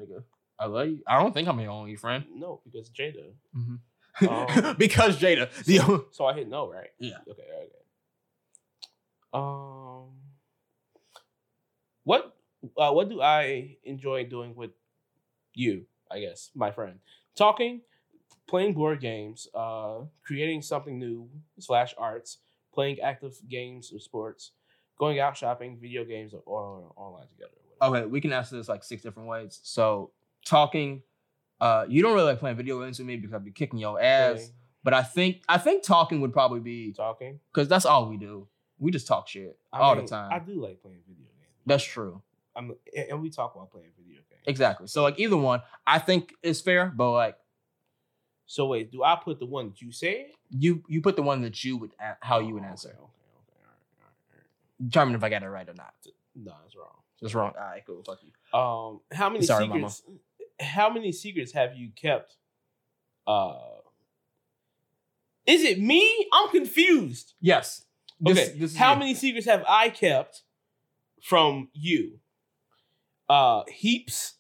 I love you. I don't think I'm your only friend. No, because Jada. Mhm. Um, because Jada. So, so I hit no, right? Yeah. Okay. Okay. Um, what uh, what do I enjoy doing with you? I guess my friend talking, playing board games, uh, creating something new slash arts, playing active games or sports, going out shopping, video games, or, or online together. Okay, we can answer this like six different ways. So talking, uh, you don't really like playing video games with me because I'd be kicking your ass. Playing, But I think I think talking would probably be talking because that's all we do. We just talk shit I all mean, the time. I do like playing video games. that's true. I'm, and we talk while playing video games. Exactly. So like either one, I think is fair. But like So wait, do I put the one that you say? you you put the one that you would how you would Oh, answer. Okay, okay, okay. All right, all right, all Determine if I got it right or not. right. No, that's wrong. That's wrong. All right, cool. Fuck you. Um, how many Sorry, mama. secrets? How many secrets have you kept? Uh, is it me? I'm confused. Yes. This- okay, this how you. many secrets have I kept from you? Uh, heaps,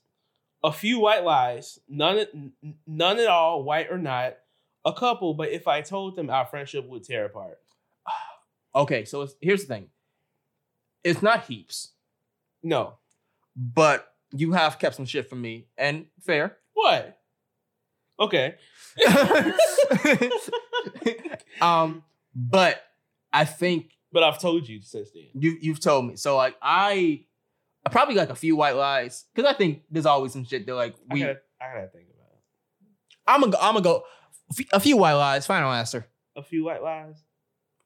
a few white lies, none, none at all, white or not. A couple, but if I told them, our friendship would tear apart. Okay, so it's, here's the thing. It's not heaps, No, but you have kept some shit from me, and fair. what? Okay. um, but I think But I've told you since then. you you've told me. So like I, I probably like a few white lies because I think there's always some shit that like we. I gotta, I gotta think about it. I'm gonna I'm gonna go a few- a few white lies. Final answer. A few white lies.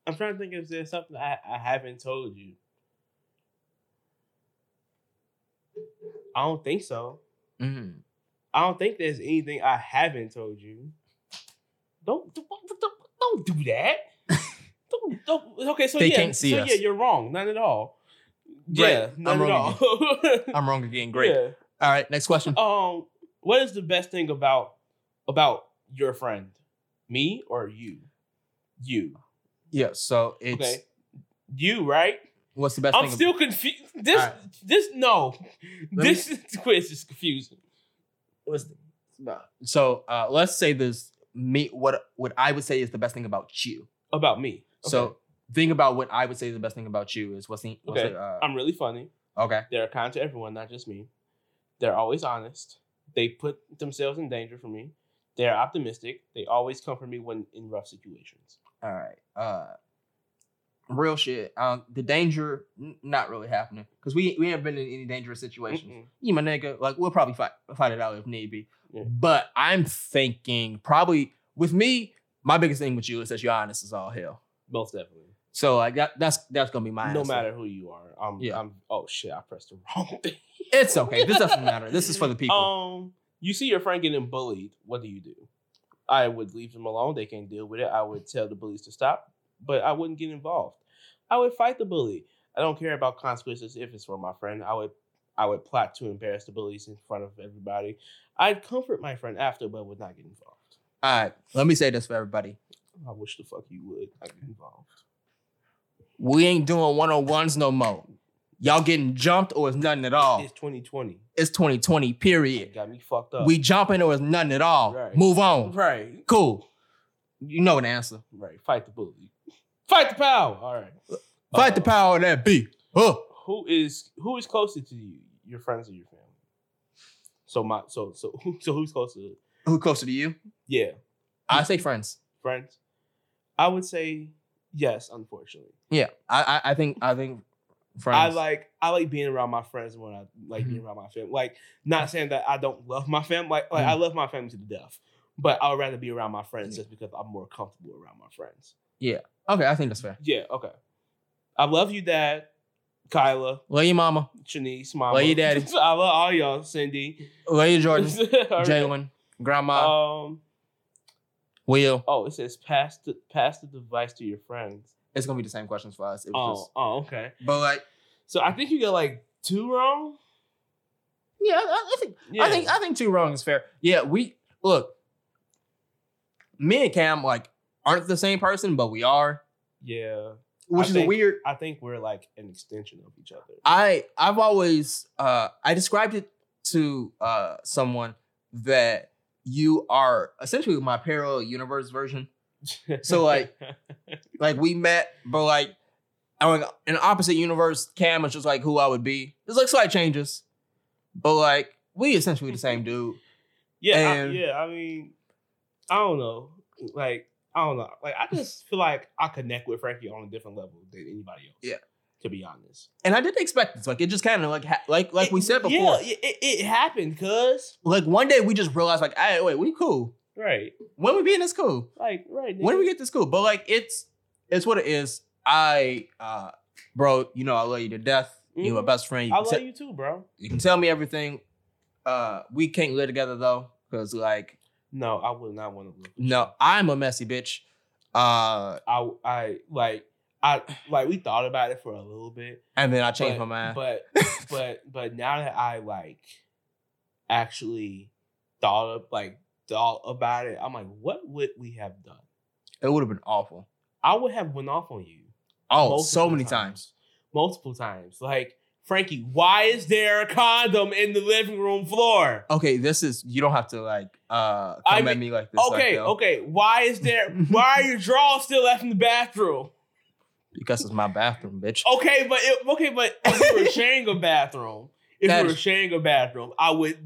I'm trying to think if there's something I, I haven't told you. I don't think so. Mhm. I don't think there's anything I haven't told you. Don't don't, don't, don't do that. don't, don't, okay, so They yeah, can't see so us. yeah, you're wrong. None at all. Great. Yeah, none I'm at wrong all. I'm wrong again. Great. Yeah. All right, next question. Um, what is the best thing about about your friend? Me or you? You. Yeah. So it's Okay. You, right? what's the best I'm thing? still confused. This Alright. this no. Let me- this quiz is confusing. what's the- so uh, let's say this me what what I would say is the best thing about you. About me. Okay. So think about what I would say is the best thing about you is what's the what's Okay. the, uh, I'm really funny. Okay. They're kind to everyone, not just me. They're always honest. They put themselves in danger for me. They're optimistic. They always comfort me when in rough situations. All right. Uh, real shit. Um, the danger n- not really happening because we we haven't been in any dangerous situations. Mm-mm. You my nigga, like we'll probably fight fight it out if need be. Yeah. But I'm thinking probably with me, my biggest thing with you is that you're honest as all hell. Most definitely. So like that that's that's gonna be my no answer. matter who you are. I'm, Yeah. I'm oh shit, I pressed the wrong thing. It's okay. This doesn't matter. This is for the people. Um, you see your friend getting bullied. What do you do? I would leave them alone. They can't deal with it. I would tell the bullies to stop, but I wouldn't get involved. I would fight the bully. I don't care about consequences if it's for my friend. I would I would plot to embarrass the bullies in front of everybody. I'd comfort my friend after, but would not get involved. all right. Let me say this for everybody. I wish the fuck you would not get involved. We ain't doing one on ones no more. Y'all getting jumped or it's nothing at all. It's 2020. It's 2020. It Period. got me fucked up. We jumping or it's nothing at all. Right. Move on. right, Cool. You know the answer. right. Fight the bully. Fight the power. All right. Fight the Uh, power of that B. Huh. who is who is closer to you? Your friends or your family? So my so so so who's closer? Who closer to you? Yeah, I say friends. friends. I would say yes. Unfortunately, Yeah. I I, I think I think friends. I like I like being around my friends when I like being mm-hmm. around my family. Like not saying that I don't love my family. Like, like I mm. love my family to the death, but I would rather be around my friends mm. just because I'm more comfortable around my friends. Okay, I think that's fair. Yeah. Okay. I love you, Dad. Kyla, Love you, mama. Shanice, Mama. Love you, Daddy. I love all y'all. Cindy, Love you, Jordan. Jalen. Grandma. Um. Will. Oh, it says pass the pass the device to your friends. It's gonna be the same questions for us. It Oh, just, oh, okay. but like, So I think you got like two wrong. yeah, I, I think Yeah. I think I think two wrong is fair. Yeah, we look. Me and Cam like aren't the same person, but we are, yeah. which I is think- weird. I think we're like an extension of each other. I I've always uh I described it to uh someone that you are essentially my parallel universe version. So, like- Like we met, but like I mean, in the opposite universe, Cam is just like who I would be. There's like slight changes, but like we essentially the same dude. yeah, I, yeah. I mean, I don't know. Like I don't know. Like I just feel like I connect with Frankie on a different level than anybody else. Yeah. To be honest. And I didn't expect this. Like it just kind of like ha- like like we said before. Yeah, it, it, it happened, cuz. Like one day we just realized like, hey, wait, we cool. Right. When we be in this cool? Like, right. When we get this cool? But like it's it's what it is. I uh bro, you know I love you to death. You're my best friend. You I love te- you too, bro. you can tell me everything. Uh we can't live together though. Cause like No, I would not want to no, I'm a messy bitch. Uh I I like I like we thought about it for a little bit. and then I changed but, my mind. But but but now that I like actually thought of like thought about it, I'm like, what would we have done? it would have been awful. I would have went off on you. Oh, so many times. Multiple times. Like, Frankie, why is there a condom in the living room floor? Okay, this is you don't have to like uh come I at me like this. Okay, yo, okay. Why is there why are your drawers still left in the bathroom? Because it's my bathroom, bitch. Okay, but it, okay, but if you were sharing a bathroom, if That you were sharing a bathroom, I would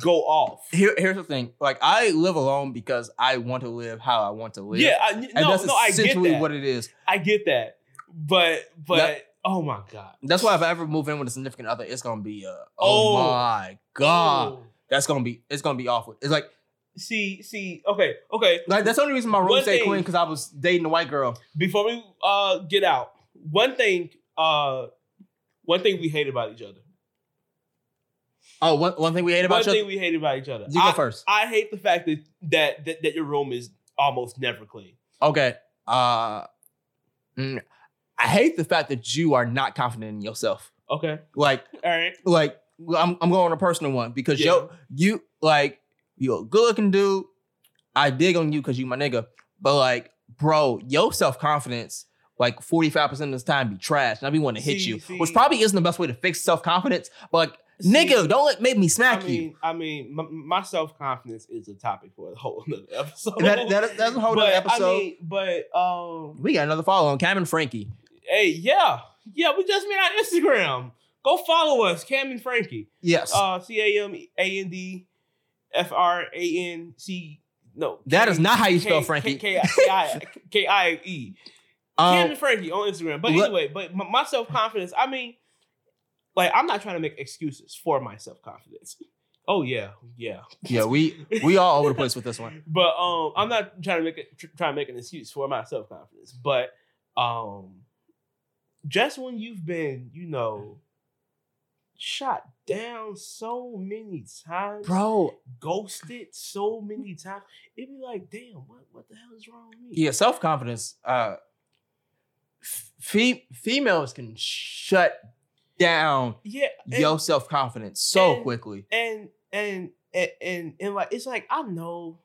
go off. Here, here's the thing. Like I live alone because I want to live how I want to live. Yeah, I, and no, that's no, I get that. what it is. I get that, but but That- oh my god, That's why if I ever move in with a significant other, it's gonna be uh Oh. oh, my god. Oh. That's gonna be it's gonna be awful. It's like See, see, okay, okay. like that's the only reason my room One stayed clean because I was dating a white girl. Before we uh get out, one thing, uh, one thing we hate about each other. Oh, one, one thing we hate One about thing we hate about each other. You go I, first. I hate the fact that, that that that your room is almost never clean. Okay. Uh mm, I hate the fact that you are not confident in yourself. Okay, Like all right. like I'm I'm going on a personal one because Yeah. yo you like you're a good looking dude. I dig on you because you my nigga. But like, bro, your self confidence like 45% of the time be trash. And I be wanting to hit See- you. see- which probably isn't the best way to fix self-confidence. But like, See, nigga, don't let make me I smack you. I mean, my, my self confidence is a topic for a whole other episode. That, that, that's a whole but nother episode. I mean, but um, we got another follow on Cam and Frankie. Hey, yeah, yeah, we just met on Instagram. go follow us, Cam and Frankie. Yes. Uh, C A M A N D F R A N C. No, That K- is not how you spell K- Frankie. K I K I E. Cam um, and Frankie on Instagram. But anyway, but my, my self confidence. I mean, like I'm not trying to make excuses for my self confidence. Oh yeah, yeah. yeah, we we all over the place with this one. But um, I'm not trying to make it tr- trying to make an excuse for my self confidence. But um, just when you've been, you know, shot down so many times, Bro, ghosted so many times, it'd be like, damn, what what the hell is wrong with me? yeah, self confidence. Uh, fe- females can shut down yeah. and- your self confidence so and- quickly. and and and and, and like it's like I know,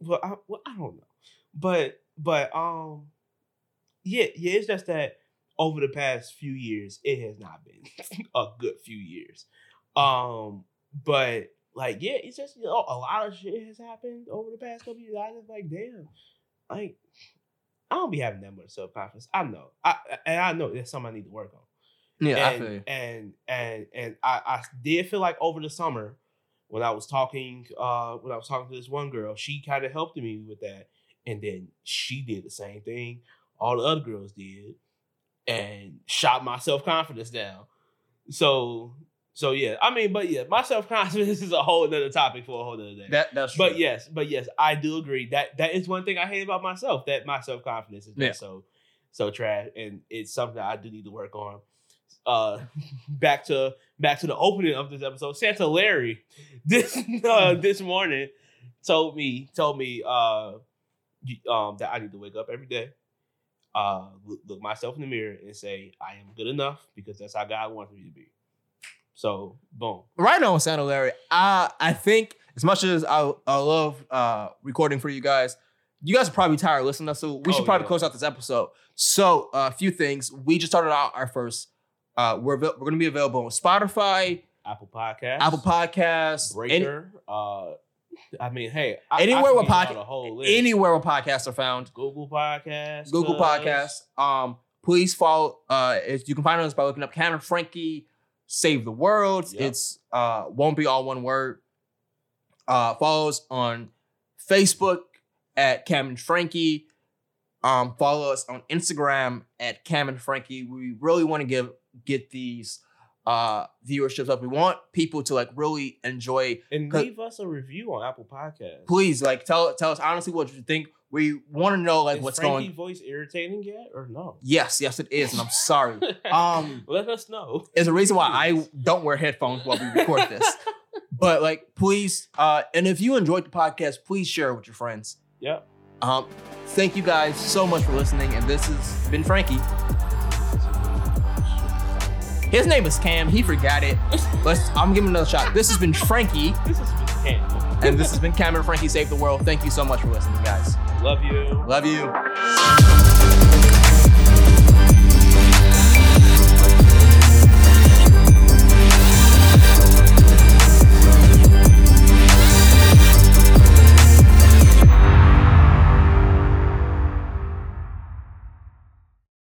well I, well, I don't know, but but um, yeah, yeah, it's just that over the past few years, it has not been a good few years, um, but like yeah, it's just you know a lot of shit has happened over the past couple years. I was like, damn, like I don't be having that much self confidence. I know, I and I know that's something I need to work on Yeah, I feel you. and and and I, I did feel like over the summer when I was talking uh when I was talking to this one girl, she kind of helped me with that, and then she did the same thing all the other girls did, and shot my self confidence down. So so yeah, I mean, but yeah, my self confidence is a whole other topic for a whole other day. That that's true. But yes, but yes, I do agree that that is one thing I hate about myself. That my self confidence is Yeah. so so trash, and it's something that I do need to work on. Uh, back to back to the opening of this episode. Santa Larry this uh, this morning told me told me uh um that I need to wake up every day, uh look, look myself in the mirror and say I am good enough because that's how God wants me to be. So boom. right on Santa Larry. I I think as much as I I love uh recording for you guys, you guys are probably tired of listening to us, so we should Oh, probably yeah. close out this episode. So uh, a few things. We just started out our first. Uh, we're we're gonna be available on Spotify, Apple Podcast, Apple Podcasts, Breaker. uh, I mean, hey, I, Anywhere I where can give podca- y'all the whole list. anywhere where podcasts are found. Google Podcasts, Google Podcasts. Um, please follow. Uh, if you can find us by looking up Cam and Frankie, Save the World. Yep. It's uh won't be all one word. Uh, follow us on Facebook at Cam and Frankie. Um, follow us on Instagram at Cam and Frankie. We really want to give get these uh viewerships up. We want people to like really enjoy and leave us a review on Apple Podcasts. please like tell tell us honestly what you think. We want to know like Is what's Frankie going. voice irritating yet or no? Yes, yes, it is, and I'm sorry. Um, let us know. There's a reason why I don't wear headphones while we record this. But like, please, uh, and if you enjoyed the podcast, please share it with your friends. Yep. Um, thank you guys so much for listening, and this has been Frankie. His name is Cam. He forgot it. Let's. I'm giving another shot. This has been Frankie, This is Cam. and this has been Cam and Frankie Save the World. Thank you so much for listening, guys. Love you. Love you.